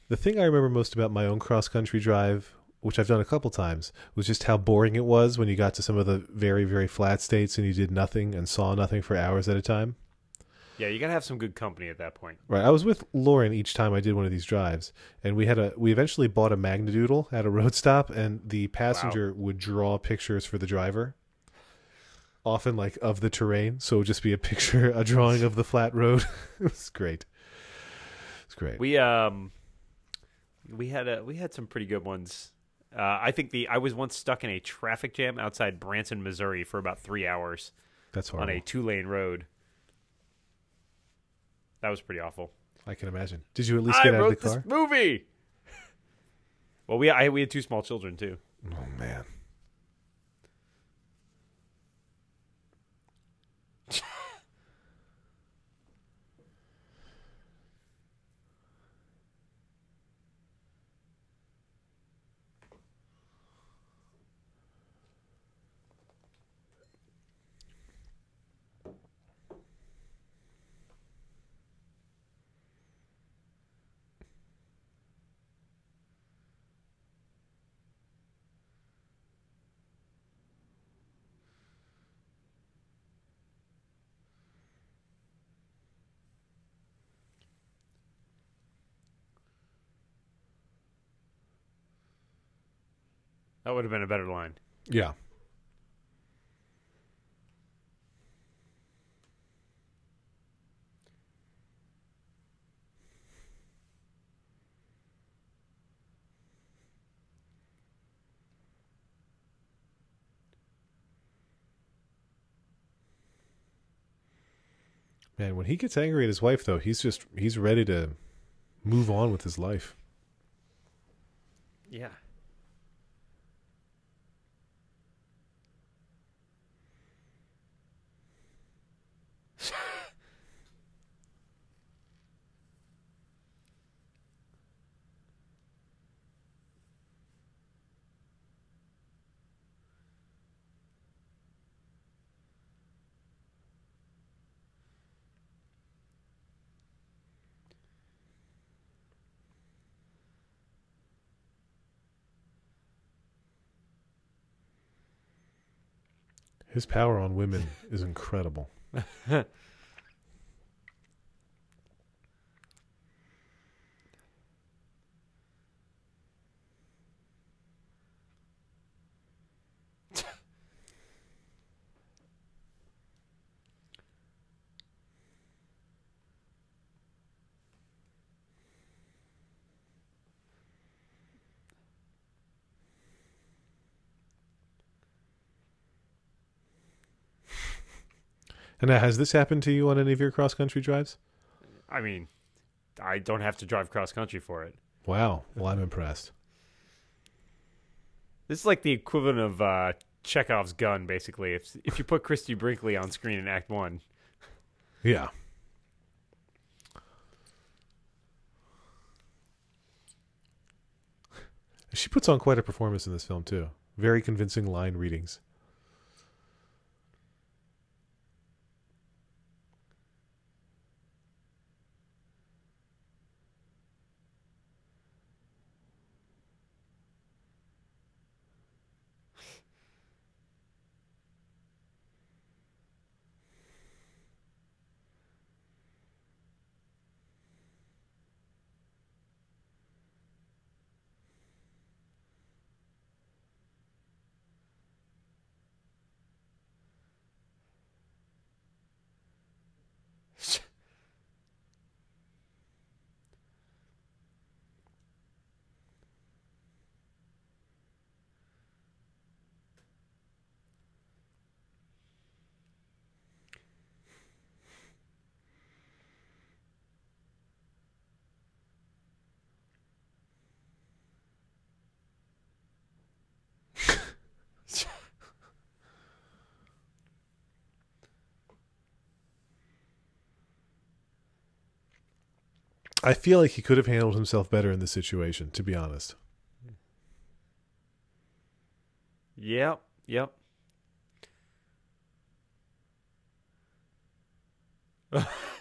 The thing I remember most about my own cross country drive, which I've done a couple times, was just how boring it was when you got to some of the very, very flat states and you did nothing and saw nothing for hours at a time. yeah, you gotta have some good company at that point. Right. I was with Lauren each time I did one of these drives, and we had a we eventually bought a Magna Doodle at a road stop, and the passenger would draw pictures for the driver. Often like of the terrain, so it would just be a picture, a drawing of the flat road. it was great. It's great. We um, we had a we had some pretty good ones. Uh, I think the I was once stuck in a traffic jam outside Branson, Missouri, for about three hours That's on a two lane road. That was pretty awful. I can imagine. Did you at least I get out of the car? this movie. well, we I, we had two small children too. Oh man. That would have been a better line. Yeah. Man, when he gets angry at his wife, though, he's just he's ready to move on with his life. Yeah. His power on women is incredible. And now, has this happened to you on any of your cross country drives? I mean, I don't have to drive cross country for it. Wow. Well, I'm impressed. This is like the equivalent of uh, Chekhov's gun, basically. If if you put Christie Brinkley on screen in Act One, Yeah. She puts on quite a performance in this film too. Very convincing line readings. I feel like he could have handled himself better in this situation, to be honest. Yep, yep.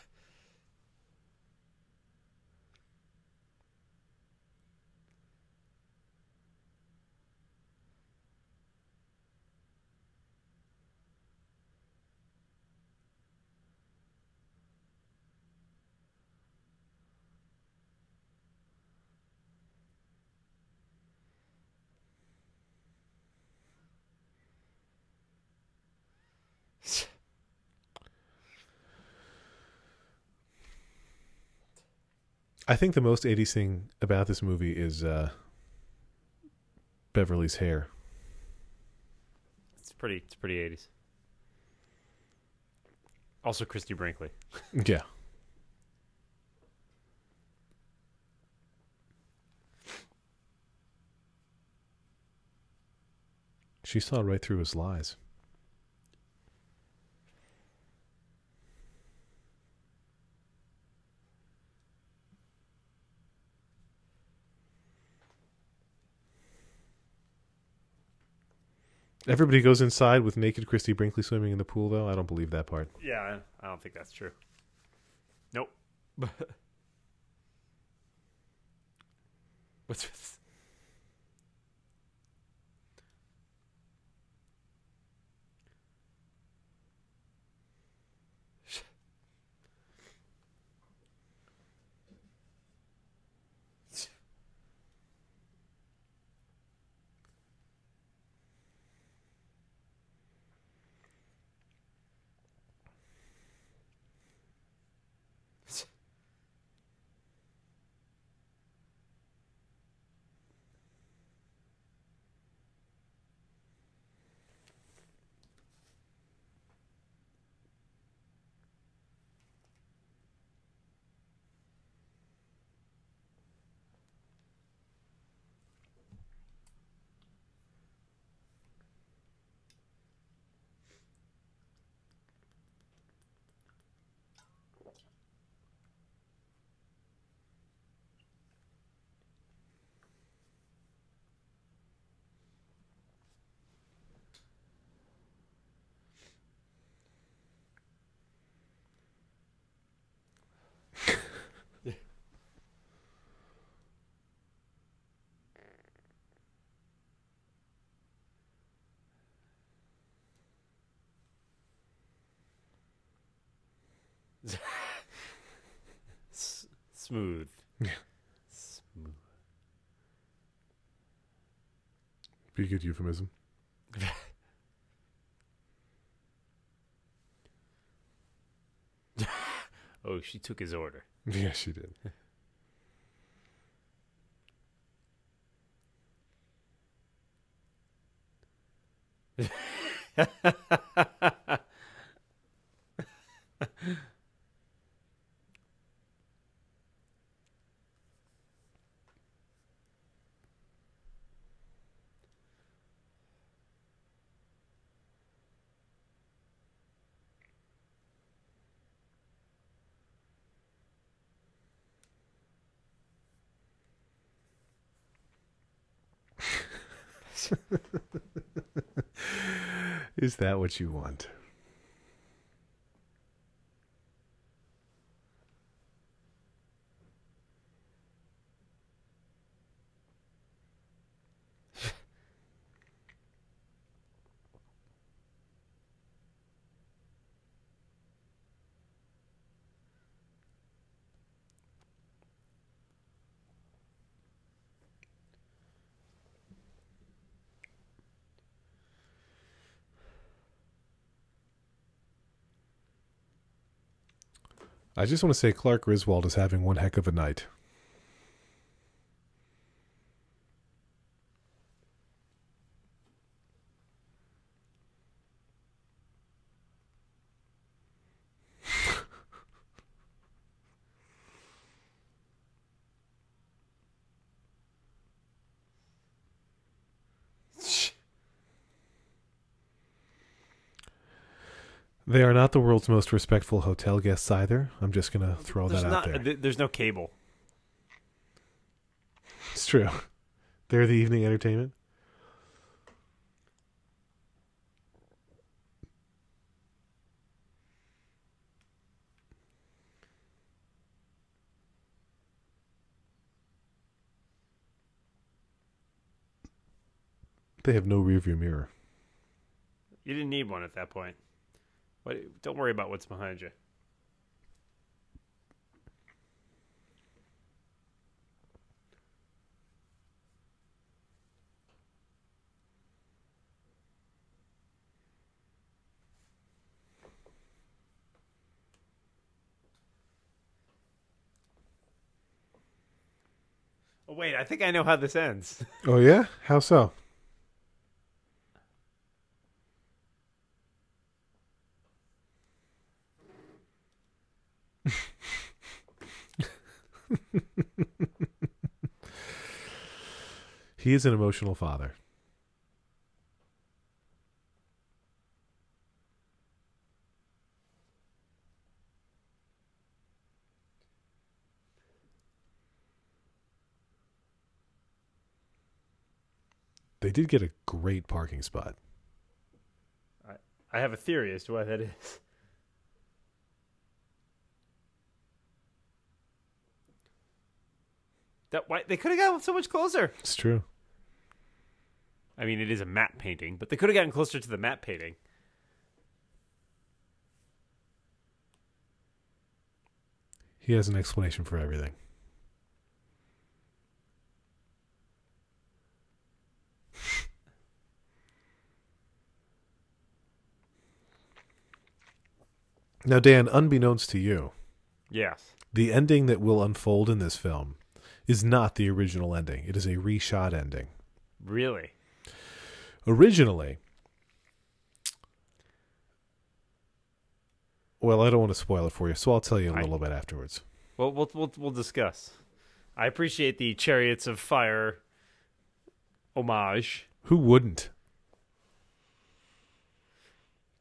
I think the most 80s thing about this movie is uh, Beverly's hair. It's pretty. It's pretty eighties. Also, Christie Brinkley. Yeah. She saw right through his lies. Everybody goes inside with naked Christie Brinkley swimming in the pool, though. I don't believe that part. Yeah, I don't think that's true. Nope. What's this? S- smooth. Smooth. Be a good euphemism. Oh, she took his order. Yeah, she did. Is that what you want? I just want to say Clark Griswold is having one heck of a night. They are not the world's most respectful hotel guests either. I'm just going to throw There's that out there. th- There's no cable. It's true. They're the evening entertainment. They have no rearview mirror. You didn't need one at that point. What? Don't worry about what's behind you. Oh wait, I think I know how this ends. Oh yeah? How so? he is an emotional father. They did get a great parking spot. I have a theory as to why that is. That why they could have gotten so much closer. It's true. I mean, it is a matte painting, but they could have gotten closer to the matte painting. He has an explanation for everything. Now, Dan, unbeknownst to you, Yes. the ending that will unfold in this film is not the original ending. It is a reshot ending. Really? Originally, well, I don't want to spoil it for you, so I'll tell you a little bit afterwards. Well, we'll we'll, we'll discuss. I appreciate the Chariots of Fire homage. Who wouldn't?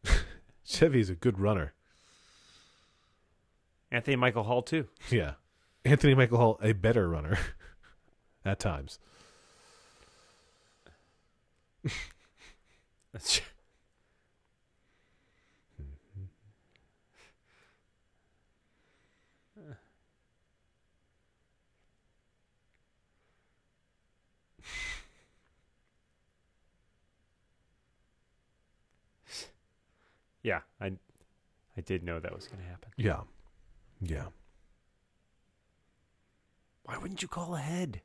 Chevy's a good runner. Anthony Michael Hall too. Yeah. Anthony Michael Hall, a better runner at times. That's yeah, I I did know that was going to happen. Yeah. Yeah. Why wouldn't you call ahead?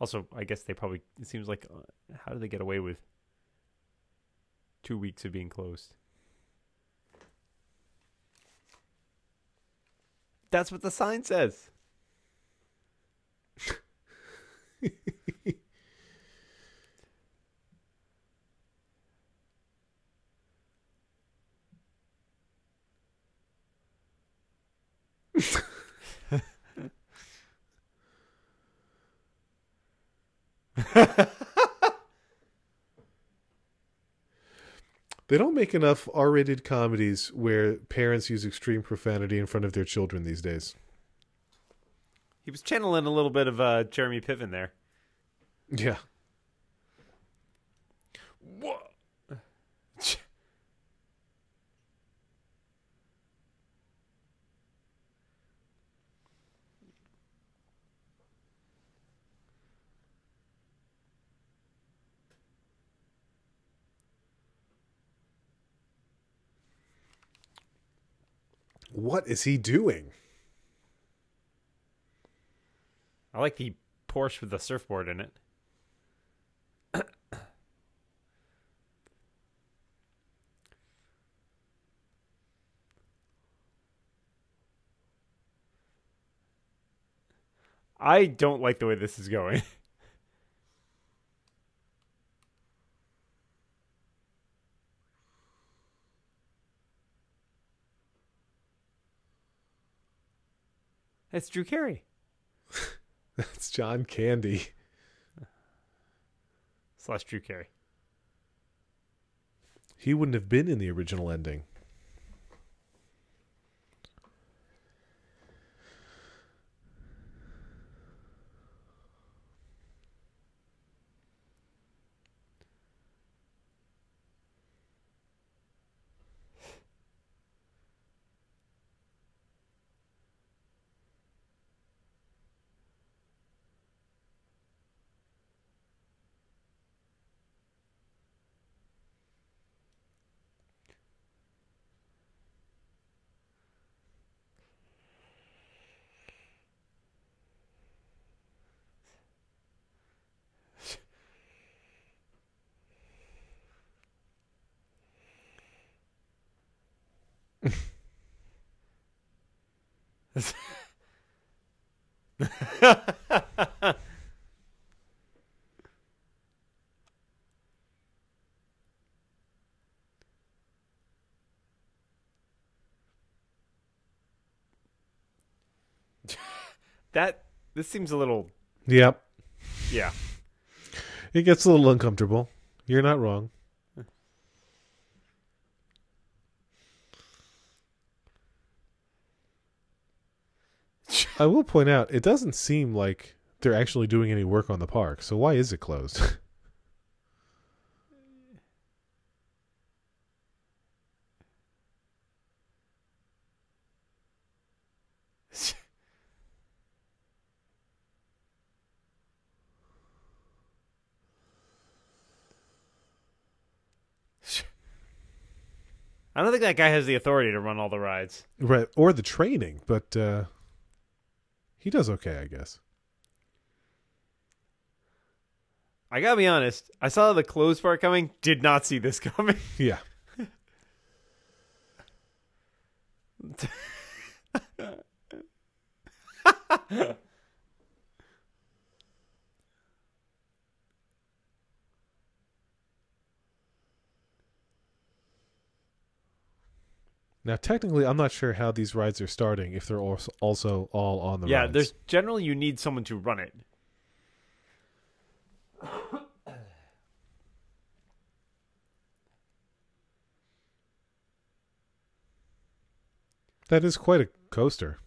Also, I guess they probably. It seems like, uh, how do they get away with two weeks of being closed? That's what the sign says. They don't make enough R-rated comedies where parents use extreme profanity in front of their children these days. He was channeling a little bit of uh, Jeremy Piven there. Yeah. What is he doing? I like the Porsche with the surfboard in it. I don't like the way this is going. It's Drew Carey That's John Candy. slash Drew Carey. He wouldn't have been in the original ending. That this seems a little Yep. yeah. It gets a little uncomfortable. You're not wrong. I will point out, it doesn't seem like they're actually doing any work on the park. So why is it closed? I don't think that guy has the authority to run all the rides. right, or the training, but uh he does okay, I guess. I gotta be honest. I saw the closed part coming. Did not see this coming. Yeah. Now, technically, I'm not sure how these rides are starting if they're also also all on the yeah, rides. there's generally you need someone to run it. that is quite a coaster.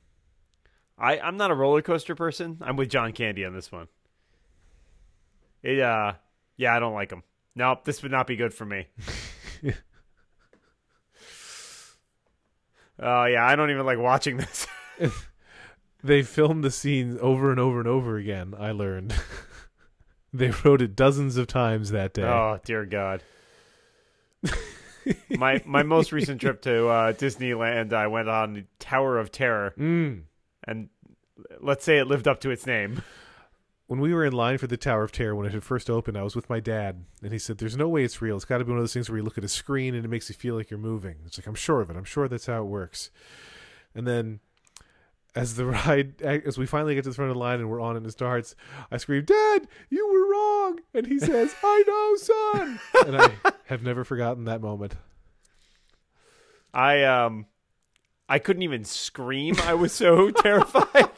I I'm not a roller coaster person. I'm with John Candy on this one. It uh yeah, I don't like him. Nope, this would not be good for me. Oh yeah, I don't even like watching this. They filmed the scenes over and over and over again. I learned. they wrote it dozens of times that day. oh dear God. my my most recent trip to uh, Disneyland, I went on Tower of Terror, Mm. and let's say it lived up to its name. When we were in line for the Tower of Terror when it had first opened, I was with my dad, and he said, "There's no way it's real. It's got to be one of those things where you look at a screen and it makes you feel like you're moving." It's like I'm sure of it. I'm sure that's how it works. And then, as the ride, as we finally get to the front of the line and we're on and it starts, I scream, "Dad, you were wrong!" And he says, "I know, son." and I have never forgotten that moment. I um, I couldn't even scream. I was so terrified.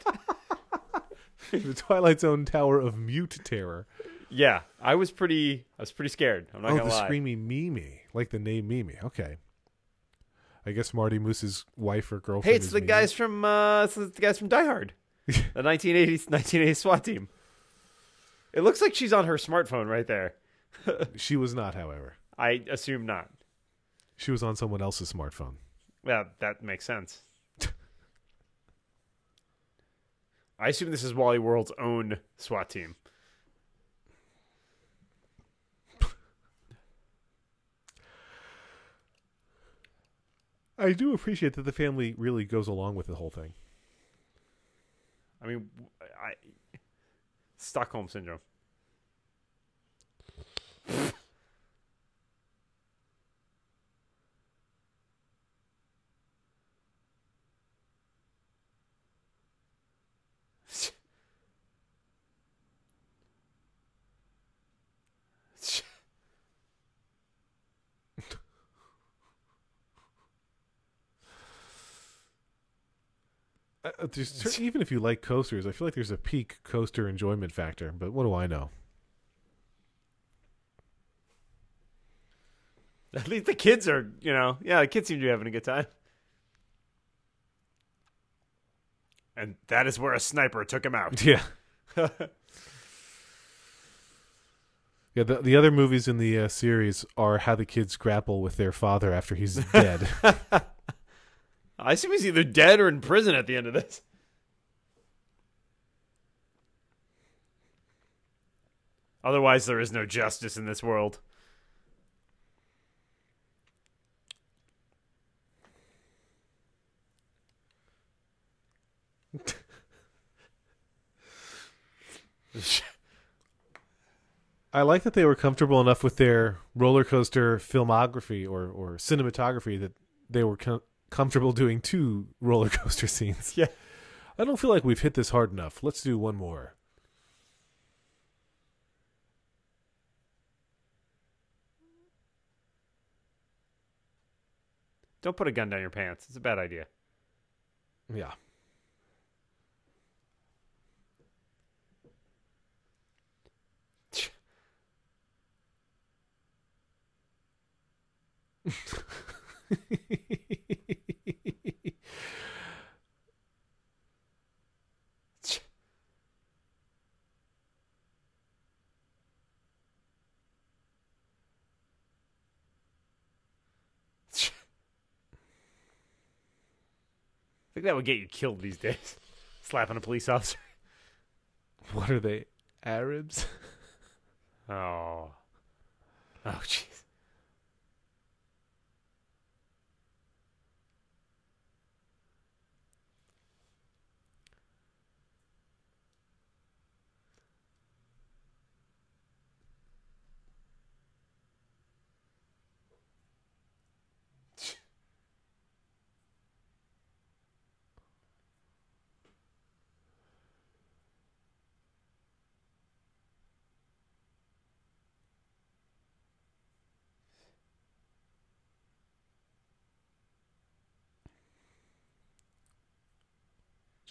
the Twilight Zone Tower of Mute Terror. Yeah, I was pretty. I was pretty scared. I'm not oh, gonna the lie. screamy Mimi, like the name Mimi. Okay. I guess Marty Moose's wife or girlfriend. Hey, it's the Mimi. guys from uh, it's the guys from Die Hard, the 1980s 1980s SWAT team. It looks like she's on her smartphone right there. She was not, however. I assume not. She was on someone else's smartphone. Yeah, that makes sense. I assume this is Wally World's own SWAT team. I do appreciate that the family really goes along with the whole thing. I mean, I Stockholm syndrome. There's even if you like coasters, I feel like there's a peak coaster enjoyment factor. But what do I know? At least the kids are, you know, yeah, the kids seem to be having a good time. And that is where a sniper took him out. Yeah. Yeah, the, the other movies in the uh, series are how the kids grapple with their father after he's dead. I assume he's either dead or in prison at the end of this. Otherwise, there is no justice in this world. I like that they were comfortable enough with their roller coaster filmography or, or cinematography that they were com- comfortable doing two roller coaster scenes. Yeah. I don't feel like we've hit this hard enough. Let's do one more. Don't put a gun down your pants. It's a bad idea. Yeah. I think that would get you killed these days. Slapping a police officer. What are they? Arabs? Oh. Oh, jeez.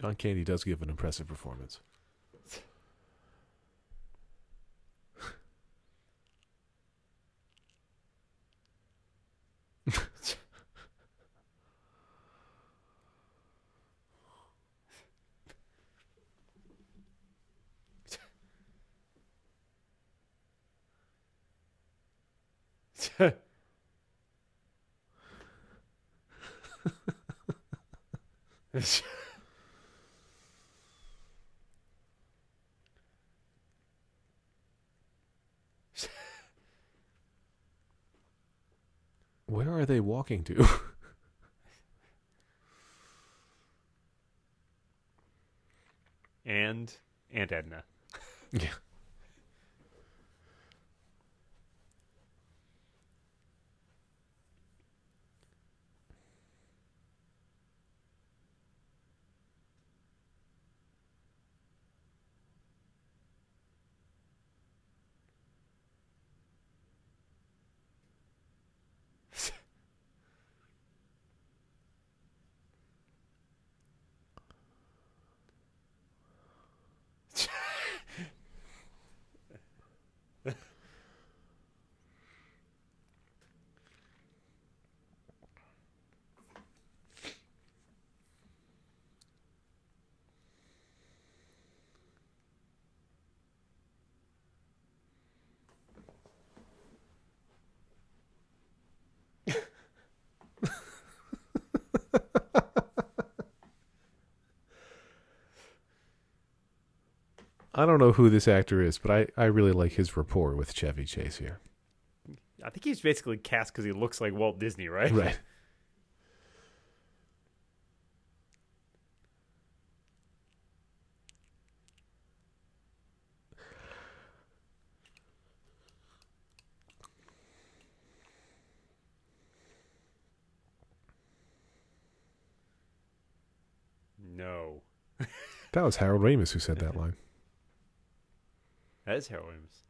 John Candy does give an impressive performance. Where walking to? and Aunt Edna. yeah. I don't know who this actor is, but I, I really like his rapport with Chevy Chase here. I think he's basically cast because he looks like Walt Disney, right? Right. No, That was Harold Ramis who said that line. that is Harold Ramis.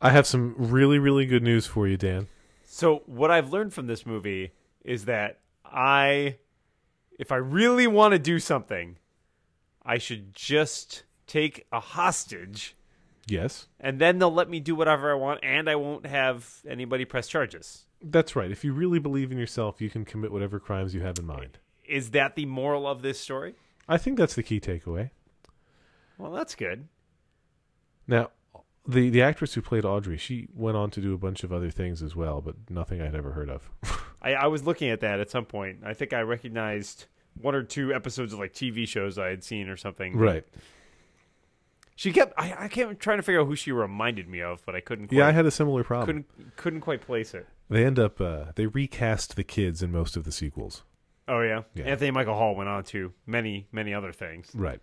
I have some really, really good news for you, Dan. So what I've learned from this movie is that I, if I really want to do something, I should just take a hostage, Yes. and then they'll let me do whatever I want, and I won't have anybody press charges. That's right. If you really believe in yourself, you can commit whatever crimes you have in mind. Is that the moral of this story? I think that's the key takeaway. Well, that's good. Now, the the actress who played Audrey, she went on to do a bunch of other things as well, but nothing I'd ever heard of. I, I was looking at that at some point. I think I recognized one or two episodes of like TV shows I had seen or something. right. She kept. I, I kept trying to figure out who she reminded me of, but I couldn't. Quite, Yeah, I had a similar problem. couldn't couldn't quite place it. They end up uh, they recast the kids in most of the sequels. Oh yeah. Yeah. Anthony Michael Hall went on to many many other things. Right.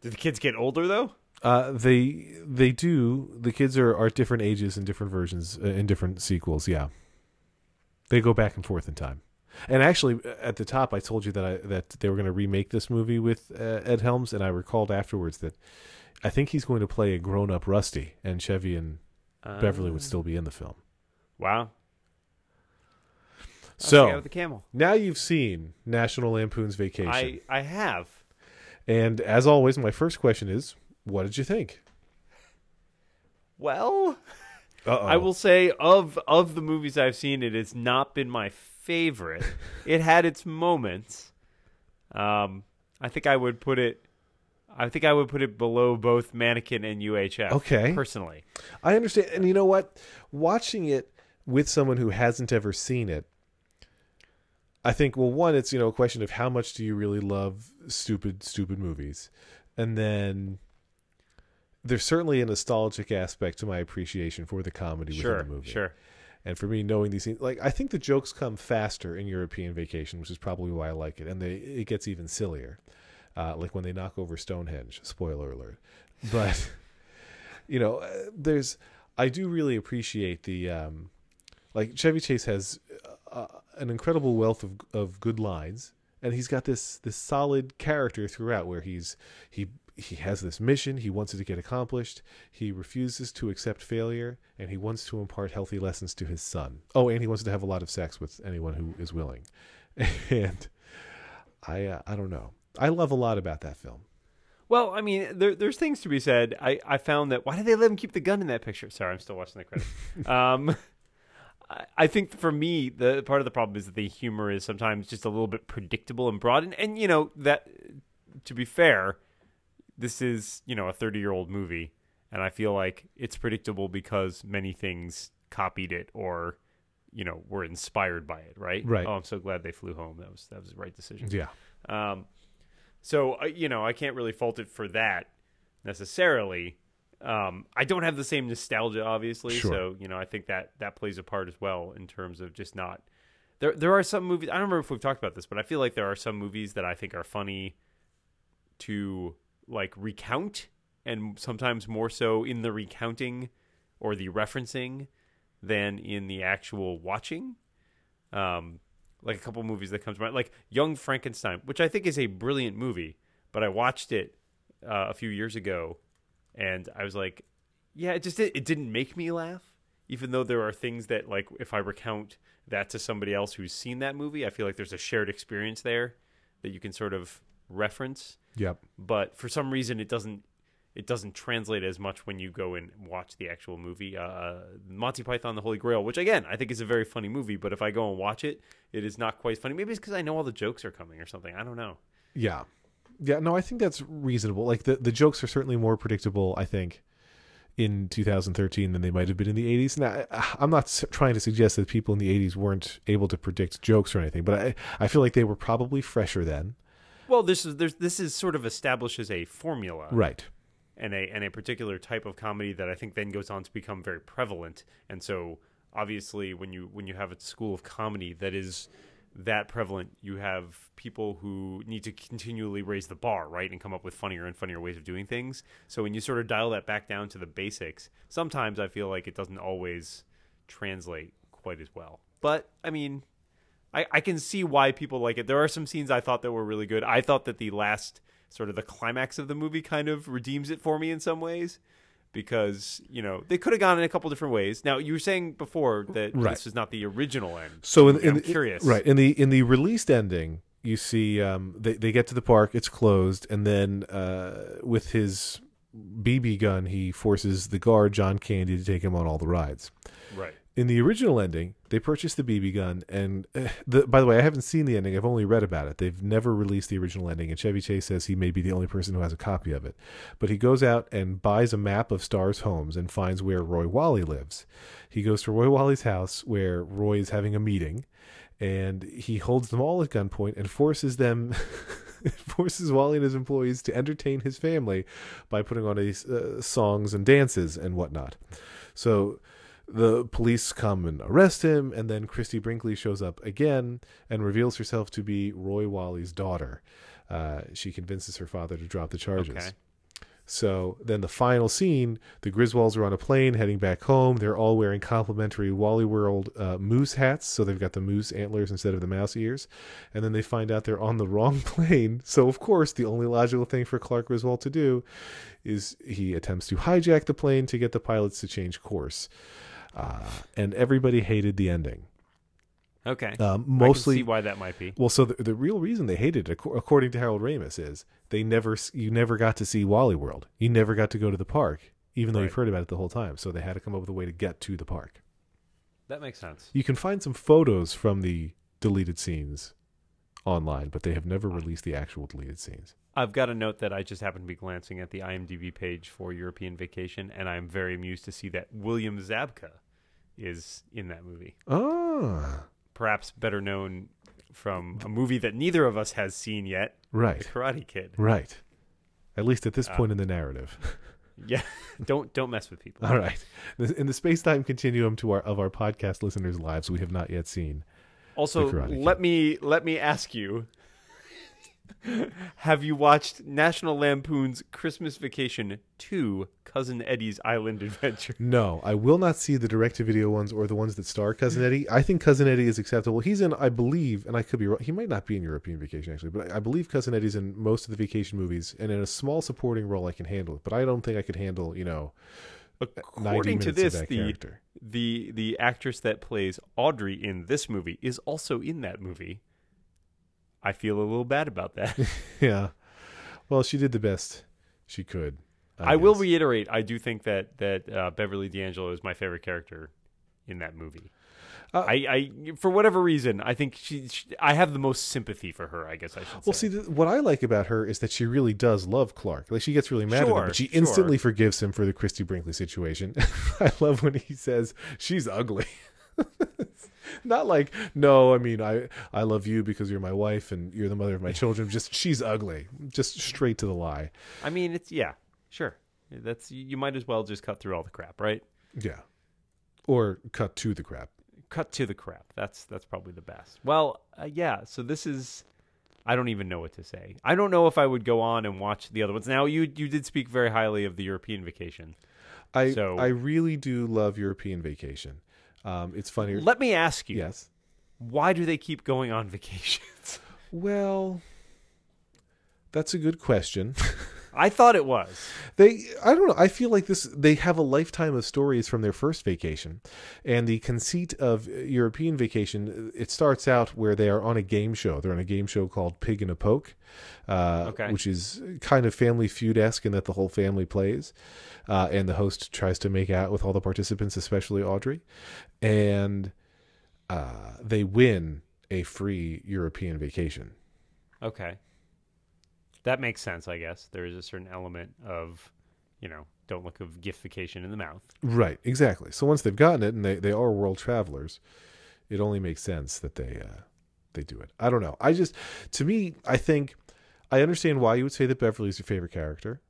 Did the kids get older though? Uh, they they do. The kids are are different ages in different versions uh, in different sequels. Yeah, they go back and forth in time. And actually, at the top, I told you that I that they were going to remake this movie with uh, Ed Helms, and I recalled afterwards that I think he's going to play a grown up Rusty, and Chevy and Beverly would still be in the film. Wow. So with the camel. now you've seen National Lampoon's Vacation, I I have. and as always, my first question is, what did you think? Well, Uh-oh. I will say of of the movies I've seen, it has not been my favorite. it had its moments. Um, I think I would put it. I think I would put it below both Mannequin and UHF. Okay. personally. I understand. And you know what? Watching it with someone who hasn't ever seen it, I think, well, one, it's, you know, a question of how much do you really love stupid, stupid movies? And then there's certainly a nostalgic aspect to my appreciation for the comedy Sure, within the movie. sure. And for me, knowing these things, like, I think the jokes come faster in European Vacation, which is probably why I like it. And they, it gets even sillier. Uh, like when they knock over Stonehenge, spoiler alert. But, you know, uh, there's, I do really appreciate the, um, like Chevy Chase has uh, an incredible wealth of of good lines, and he's got this this solid character throughout where he's he he has this mission he wants it to get accomplished he refuses to accept failure and he wants to impart healthy lessons to his son oh and he wants to have a lot of sex with anyone who is willing and i uh, i don't know i love a lot about that film Well, I mean, there, there's things to be said. I, I found that why did they let him keep the gun in that picture? Sorry, I'm still watching the credits. um, I, I think for me, the part of the problem is that the humor is sometimes just a little bit predictable and broad. And, and you know that, to be fair, this is you know a 30 year old movie, and I feel like it's predictable because many things copied it or you know were inspired by it. Right. Right. Oh, I'm so glad they flew home. That was that was the right decision. yeah Um, so uh, you know, I can't really fault it for that necessarily. Um, I don't have the same nostalgia, obviously. Sure. So you know, I think that that plays a part as well in terms of just not. There, there are some movies. I don't remember if we've talked about this, but I feel like there are some movies that I think are funny to like recount, and sometimes more so in the recounting or the referencing than in the actual watching. Um, like a couple movies that comes to mind, like Young Frankenstein, which I think is a brilliant movie, but I watched it uh, a few years ago, and I was like, yeah, it just it didn't make me laugh, even though there are things that like if I recount that to somebody else who's seen that movie, I feel like there's a shared experience there that you can sort of reference yep but for some reason it doesn't it doesn't translate as much when you go and watch the actual movie. Uh, Monty Python: The Holy Grail, which again I think is a very funny movie, but if I go and watch it, it is not quite funny. Maybe it's because I know all the jokes are coming or something. I don't know. Yeah. Yeah, no, I think that's reasonable. Like the the jokes are certainly more predictable, I think, in 2013 than they might have been in the 80s. Now, I- I'm not trying to suggest that people in the 80s weren't able to predict jokes or anything, but I I feel like they were probably fresher then. Well, this is there's, this is sort of establishes a formula, Right. and a and a particular type of comedy that I think then goes on to become very prevalent. And so obviously when you when you have a school of comedy that is that prevalent, you have people who need to continually raise the bar, right, and come up with funnier and funnier ways of doing things. So when you sort of dial that back down to the basics, sometimes I feel like it doesn't always translate quite as well. But I mean, I, I can see why people like it. There are some scenes I thought that were really good. I thought that the last sort of the climax of the movie kind of redeems it for me in some ways because you know they could have gone in a couple different ways. Now you were saying before that Right. this is not the original end. So in, I'm the- curious, right in the in the released ending, you see um, they they get to the park, it's closed, and then uh, with his BB gun, he forces the guard John Candy to take him on all the rides. Right. In the original ending, they purchase the BB gun, and uh, the, by the way, I haven't seen the ending. I've only read about it. They've never released the original ending, and Chevy Chase says he may be the only person who has a copy of it. But he goes out and buys a map of Star's homes and finds where Roy Walley lives. He goes to Roy Walley's house where Roy is having a meeting, and he holds them all at gunpoint and forces them. forces Wally and his employees to entertain his family by putting on these uh, songs and dances and whatnot. So the police come and arrest him, and then Christie Brinkley shows up again and reveals herself to be Roy Walley's daughter. Uh, she convinces her father to drop the charges. Okay. So then the final scene, the Griswolds are on a plane heading back home. They're all wearing complimentary Wally World uh, moose hats, so they've got the moose antlers instead of the mouse ears. And then they find out they're on the wrong plane. So of course, the only logical thing for Clark Griswold to do is he attempts to hijack the plane to get the pilots to change course. Uh, and everybody hated the ending. Okay. Um, I can mostly see why that might be. well, so the, the real reason they hated it, according to Harold Ramis, is they never you never got to see Wally World. You never got to go to the park, even though Right. you've heard about it the whole time. So they had to come up with a way to get to the park. That makes sense. You can find some photos from the deleted scenes online, but they have never released the actual deleted scenes. I've got a note that I just happened to be glancing at the IMDb page for European Vacation, and I'm very amused to see that William Zabka is in that movie. Ah, Perhaps better known from a movie that neither of us has seen yet, Right. The Karate Kid. right. At least at this Ah. point in the narrative. Yeah, don't don't mess with people. All right. In the space time continuum to our of our podcast listeners' lives, we have not yet seen. Also, let me let me ask you: Have you watched National Lampoon's Christmas Vacation 2: Cousin Eddie's Island Adventure? No, I will not see the direct-to-video ones or the ones that star Cousin Eddie. I think Cousin Eddie is acceptable. He's in, I believe, and I could be wrong. He might not be in European Vacation actually, but I believe Cousin Eddie's in most of the vacation movies, and in a small supporting role, I can handle it. But I don't think I could handle, you know, According to this, the character. the the actress that plays Audrey in this movie is also in that movie. I feel a little bad about that. Yeah. Well, she did the best she could. I, will reiterate, I do think that that uh, Beverly D'Angelo is my favorite character in that movie. Uh, I, I, for whatever reason, I think she, she. I have the most sympathy for her. I guess I should. Well, say. see, th- what I like about her is that she really does love Clark. Like she gets really mad at him, but she sure. instantly forgives him for the Christie Brinkley situation. I love when he says she's ugly. Not like no, I mean I I love you because you're my wife and you're the mother of my children. Just she's ugly. Just straight to the lie. I mean, it's yeah, sure. That's you might as well just cut through all the crap, right? Yeah. Or cut to the crap. Cut to the crap. That's that's probably the best. Well, uh, yeah. So this is. I don't even know what to say. I don't know if I would go on and watch the other ones. Now you you did speak very highly of the European Vacation. I So- I really do love European Vacation. Um, it's funny. Let me ask you, yes. why do they keep going on vacations? Well, that's a good question. I thought it was. They, I don't know. I feel like this. They have a lifetime of stories from their first vacation, and the conceit of European vacation. It starts out where they are on a game show. They're on a game show called Pig in a Poke, uh, Okay. which is kind of Family Feud esque in that the whole family plays, uh, and the host tries to make out with all the participants, especially Audrey, and uh, they win a free European vacation. Okay. That makes sense, I guess. There is a certain element of, you know, don't look of giftification in the mouth. Right, exactly. So once they've gotten it and they, they are world travelers, it only makes sense that they uh, they do it. I don't know. I just to me, I think I understand why you would say that Beverly's your favorite character,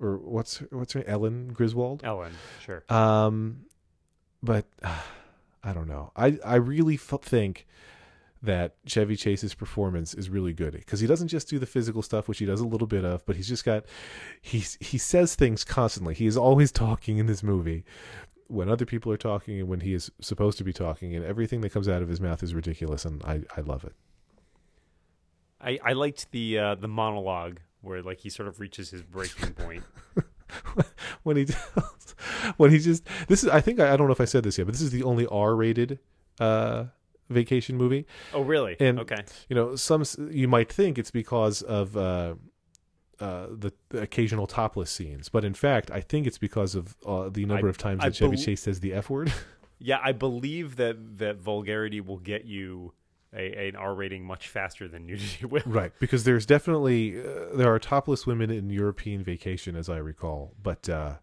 or what's what's her Ellen Griswold. Ellen, sure. Um, but uh, I don't know. I I really f- think that Chevy Chase's performance is really good because he doesn't just do the physical stuff, which he does a little bit of, but he's just got he he says things constantly. He is always talking in this movie when other people are talking and when he is supposed to be talking, and everything that comes out of his mouth is ridiculous, and I I love it. I, I liked the uh, the monologue where like he sort of reaches his breaking point. when he tells, when he just this is I think I, I don't know if I said this yet, but this is the only R-rated uh, vacation movie. Oh, really? And- okay. you know some you might think it's because of uh, uh, the, the occasional topless scenes but in fact i think it's because of uh, the number I- of times I that chevy chase says the f word Yeah, I believe that that vulgarity will get you a, an R rating much faster than nudity will. right because there's definitely uh, there are topless women in european vacation as i recall but uh,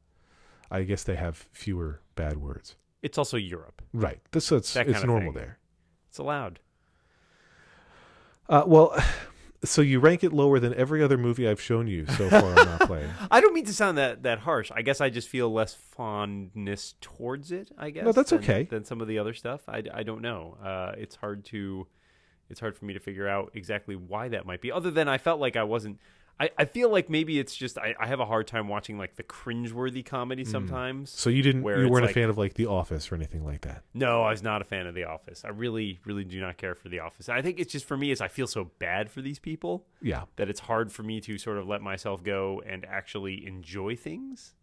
i guess they have fewer bad words It's also Europe. right this so it's it's normal thing. there It's allowed. uh, well so you rank it lower than every other movie i've shown you so far on not playing I don't mean to sound that that harsh. I guess I just feel less fondness towards it. I guess. no, that's than- okay. Than some of the other stuff. I, I don't know. Uh, it's hard to it's hard for me to figure out exactly why that might be. Other than I felt like I wasn't. I, I feel like maybe it's just I, I have a hard time watching like the cringeworthy comedy sometimes. so you didn't Where you it's weren't like- a fan of like the office or anything like that No, I was not a fan of The Office. I really, really do not care for The Office. I think it's just for me is I feel so bad for these people yeah that it's hard for me to sort of let myself go and actually enjoy things.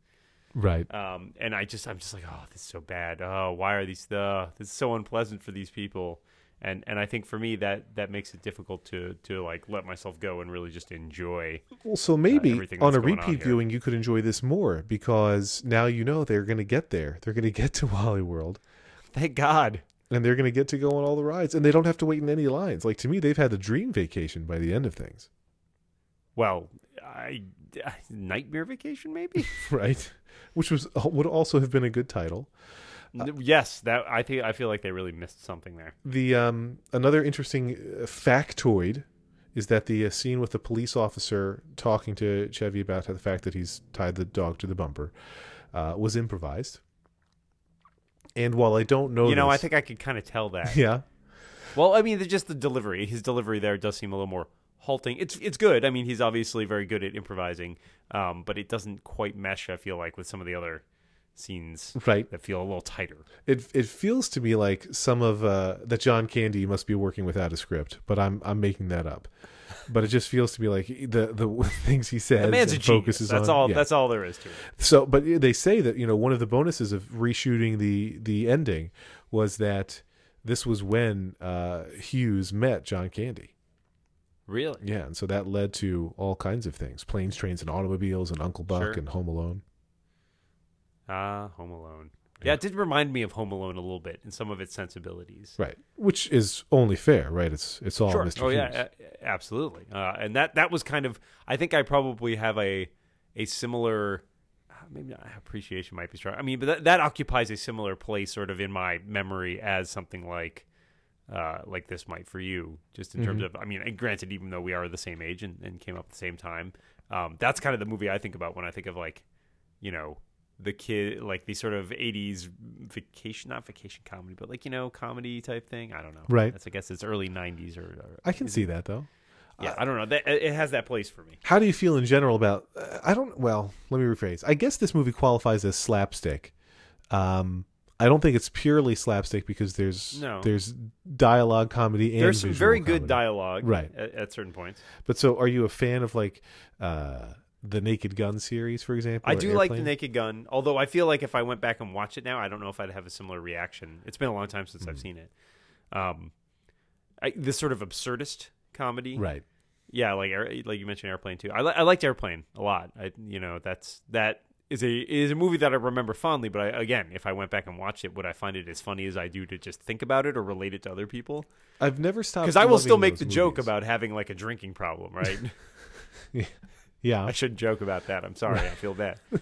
right Um, and I just, I'm just like, oh, this is so bad. Oh, why are these? Uh, this is so unpleasant for these people. And and I think for me that that makes it difficult to to like let myself go and really just enjoy. Well, so uh, maybe everything on a going on repeat viewing, you could enjoy this more because now you know they're going to get there. They're going to get to Wally World, Thank God. and they're going to get to go on all the rides, and they don't have to wait in any lines. Like to me, they've had a dream vacation by the end of things, Well, I nightmare vacation maybe. right? Which was uh, would also have been a good title. Yes, that I think I feel like they really missed something there. The um, another interesting uh, factoid is that the uh, scene with the police officer talking to Chevy about the fact that he's tied the dog to the bumper uh, was improvised. And while I don't know, you know, I think I could kind of tell that. yeah, Well, I mean, just the delivery. His delivery there does seem a little more halting. It's it's good. I mean, he's obviously very good at improvising, um, but it doesn't quite mesh. I feel like with some of the other scenes right. that feel a little tighter. It it feels to me like some of uh, that John Candy must be working without a script, but I'm I'm making that up. But it just feels to me like the the things he says The man's a and genius. focuses That's on. all. yeah. That's all there is to it. So, but they say that you know one of the bonuses of reshooting the the ending was that this was when uh, Hughes met John Candy. Really? Yeah, and so that led to all kinds of things: planes, trains, and automobiles, and Uncle Buck, Sure. and Home Alone. Ah, Home Alone. Yeah. It did remind me of Home Alone a little bit in some of its sensibilities. Right, which is only fair, right? It's it's all Sure. Mr. Oh Hughes. yeah, a- absolutely. Uh, and that that was kind of. I think I probably have a a similar. uh, Maybe not appreciation might be strong. I mean, but that, that occupies a similar place, sort of in my memory, as something like, uh, like this might for you. Just in terms of, I mean, and granted, even though we are the same age and, and came up at the same time, um, that's kind of the movie I think about when I think of like, you know, the kid, like the sort of '80s vacation, not vacation comedy, but like you know, comedy type thing. I don't know. Right. That's I guess it's early '90s or. or I can see it- that though. Yeah, I don't know. That, it has that place for me. How do you feel in general about? Uh, I don't. Well, let me rephrase. I guess this movie qualifies as slapstick. Um, I don't think it's purely slapstick because there's No. there's dialogue comedy and There's some very good dialogue, Right. At, at certain points. But so, are you a fan of like uh, the Naked Gun series, for example. I do like the Naked Gun, although I feel like if I went back and watched it now, I don't know if I'd have a similar reaction. It's been a long time since I've Mm. seen it. Um, I, this sort of absurdist comedy, Right. Yeah, like like you mentioned, Airplane too. I, li- I liked Airplane a lot. I you know that's that is a is a movie that I remember fondly. But I, again, if I went back and watched it, would I find it as funny as I do to just think about it or relate it to other people? I've never stopped Because I will still make the those joke about having like a drinking problem, right? Yeah. I shouldn't joke about that. I'm sorry. I feel bad.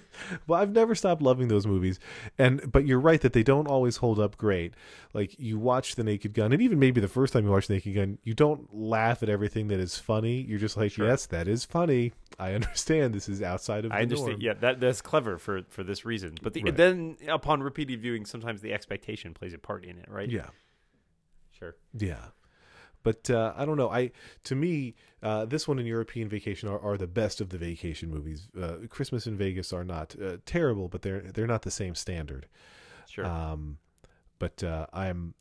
Well, I've never stopped loving those movies, and but you're right that they don't always hold up great. Like you watch The Naked Gun, and even maybe the first time you watch The Naked Gun, you don't laugh at everything that is funny. You're just like, Sure. yes, that is funny. I understand this is outside of. I understand. norm. Yeah, that that's clever for for this reason. But the, Right. then upon repeated viewing, sometimes the expectation plays a part in it, right? yeah, Sure. yeah. But uh, I don't know. I to me, uh, this one and European Vacation are, are the best of the vacation movies. Uh, Christmas in Vegas are not uh, terrible, but they're they're not the same standard. Sure. Um, but uh, I'm.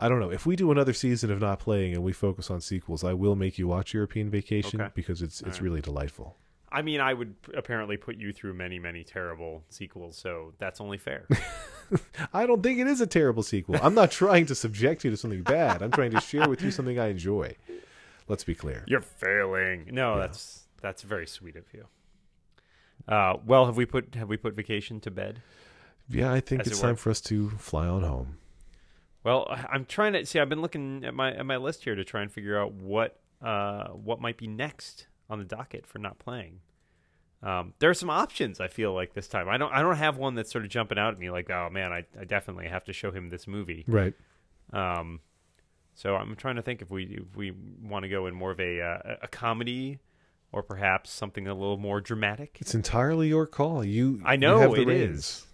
I don't know. If we do another season of not playing and we focus on sequels, I will make you watch European Vacation Okay. because it's it's All right. really delightful. I mean, I would apparently put you through many, many terrible sequels, so that's only fair. I don't think it is a terrible sequel. I'm not trying to subject you to something bad. I'm trying to share with you something I enjoy. Let's be clear. You're failing. No, Yeah. that's that's very sweet of you. Uh, well, have we put have we put vacation to bed? Yeah, I think As it's it time for us to fly on home. Well, I'm trying to see. I've been looking at my at my list here to try and figure out what uh, what might be next on the docket for not playing. Um, there are some options. I feel like this time I don't I don't have one that's sort of jumping out at me like oh man I, I definitely have to show him this movie. Right. Um, so I'm trying to think if we if we want to go in more of a uh, a comedy or perhaps something a little more dramatic. It's entirely your call. You I you know have the it reins.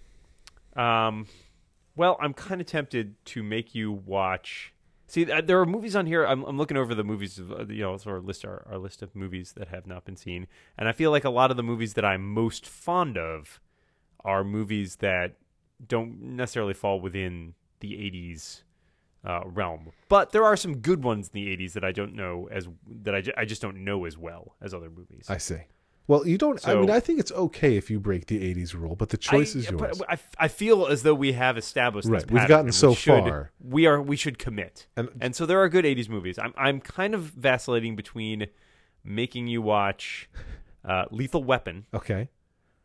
is. Um, well, I'm kind of tempted to make you watch. See, there are movies on here. I'm, I'm looking over the movies, of, uh, you know, sort of list our, our list of movies that have not been seen, and I feel like a lot of the movies that I'm most fond of are movies that don't necessarily fall within the '80s uh, realm. But there are some good ones in the '80s that I don't know as that I, ju- I just don't know as well as other movies. I see. Well, you don't. I mean, I think it's okay if you break the '80s rule, but the choice I, is yours. I, I feel as though we have established this Right, we've gotten so we should, far. We are we should commit, And- and so there are good '80s movies. I'm I'm kind of vacillating between making you watch uh, Lethal Weapon, Okay.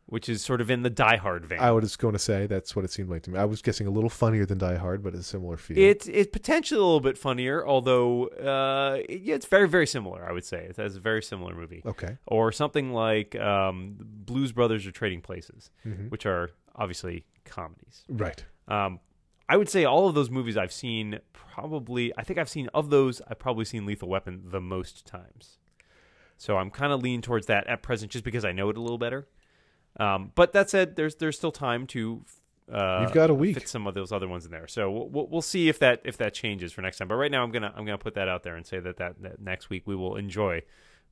Which is sort of in the Die Hard vein. I was going to say that's what it seemed like to me. I was guessing a little funnier than Die Hard, but a similar feel. It's it's potentially a little bit funnier, although uh, yeah, it's very very similar. I would say it has a very similar movie, okay. or something like um, Blues Brothers or Trading Places, Mhm. which are obviously comedies. Right. Um, I would say all of those movies I've seen probably. I think I've seen of those. I've probably seen Lethal Weapon the most times. So I'm kind of leaning towards that at present, just because I know it a little better. Um, but that said, there's there's still time to. Uh, You've got a week. Fit some of those other ones in there, so we'll- we'll, see if that if that changes for next time. But right now, I'm gonna I'm gonna put that out there and say that, that that next week we will enjoy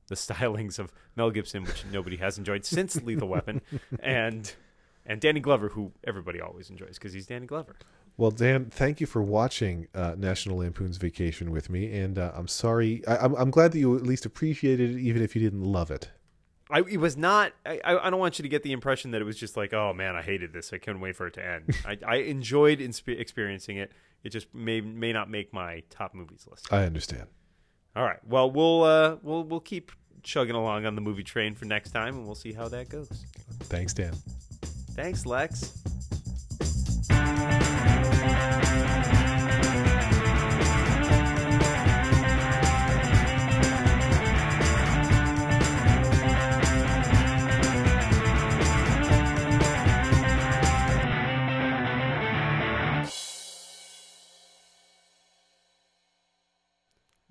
the stylings of Mel Gibson, which nobody has enjoyed since Lethal Weapon, and and Danny Glover, who everybody always enjoys because he's Danny Glover. Well, Dan, thank you for watching uh, National Lampoon's Vacation with me, and uh, I'm sorry. I, I'm, I'm glad that you at least appreciated it, even if you didn't love it. I it was not. I, I don't want you to get the impression that it was just like, oh man, I hated this. I couldn't wait for it to end. I, I enjoyed inspe- experiencing it. It just may may not make my top movies list. I understand. All right. Well, we'll uh, we'll we'll keep chugging along on the movie train for next time, and we'll see how that goes. Thanks, Dan. Thanks, Lex.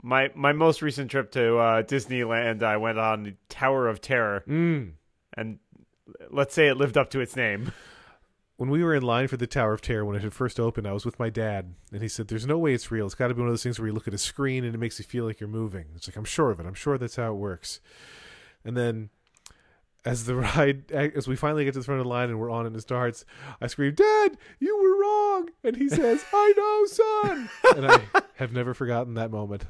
My my most recent trip to uh, Disneyland, I went on the Tower of Terror, Mm. and let's say it lived up to its name. When we were in line for the Tower of Terror when it had first opened, I was with my dad, and he said, "There's no way it's real. It's got to be one of those things where you look at a screen and it makes you feel like you're moving." It's like I'm sure of it. I'm sure that's how it works. And then, as the ride, as we finally get to the front of the line and we're on and it starts, I scream, "Dad, you were wrong!" And he says, "I know, son." and I have never forgotten that moment.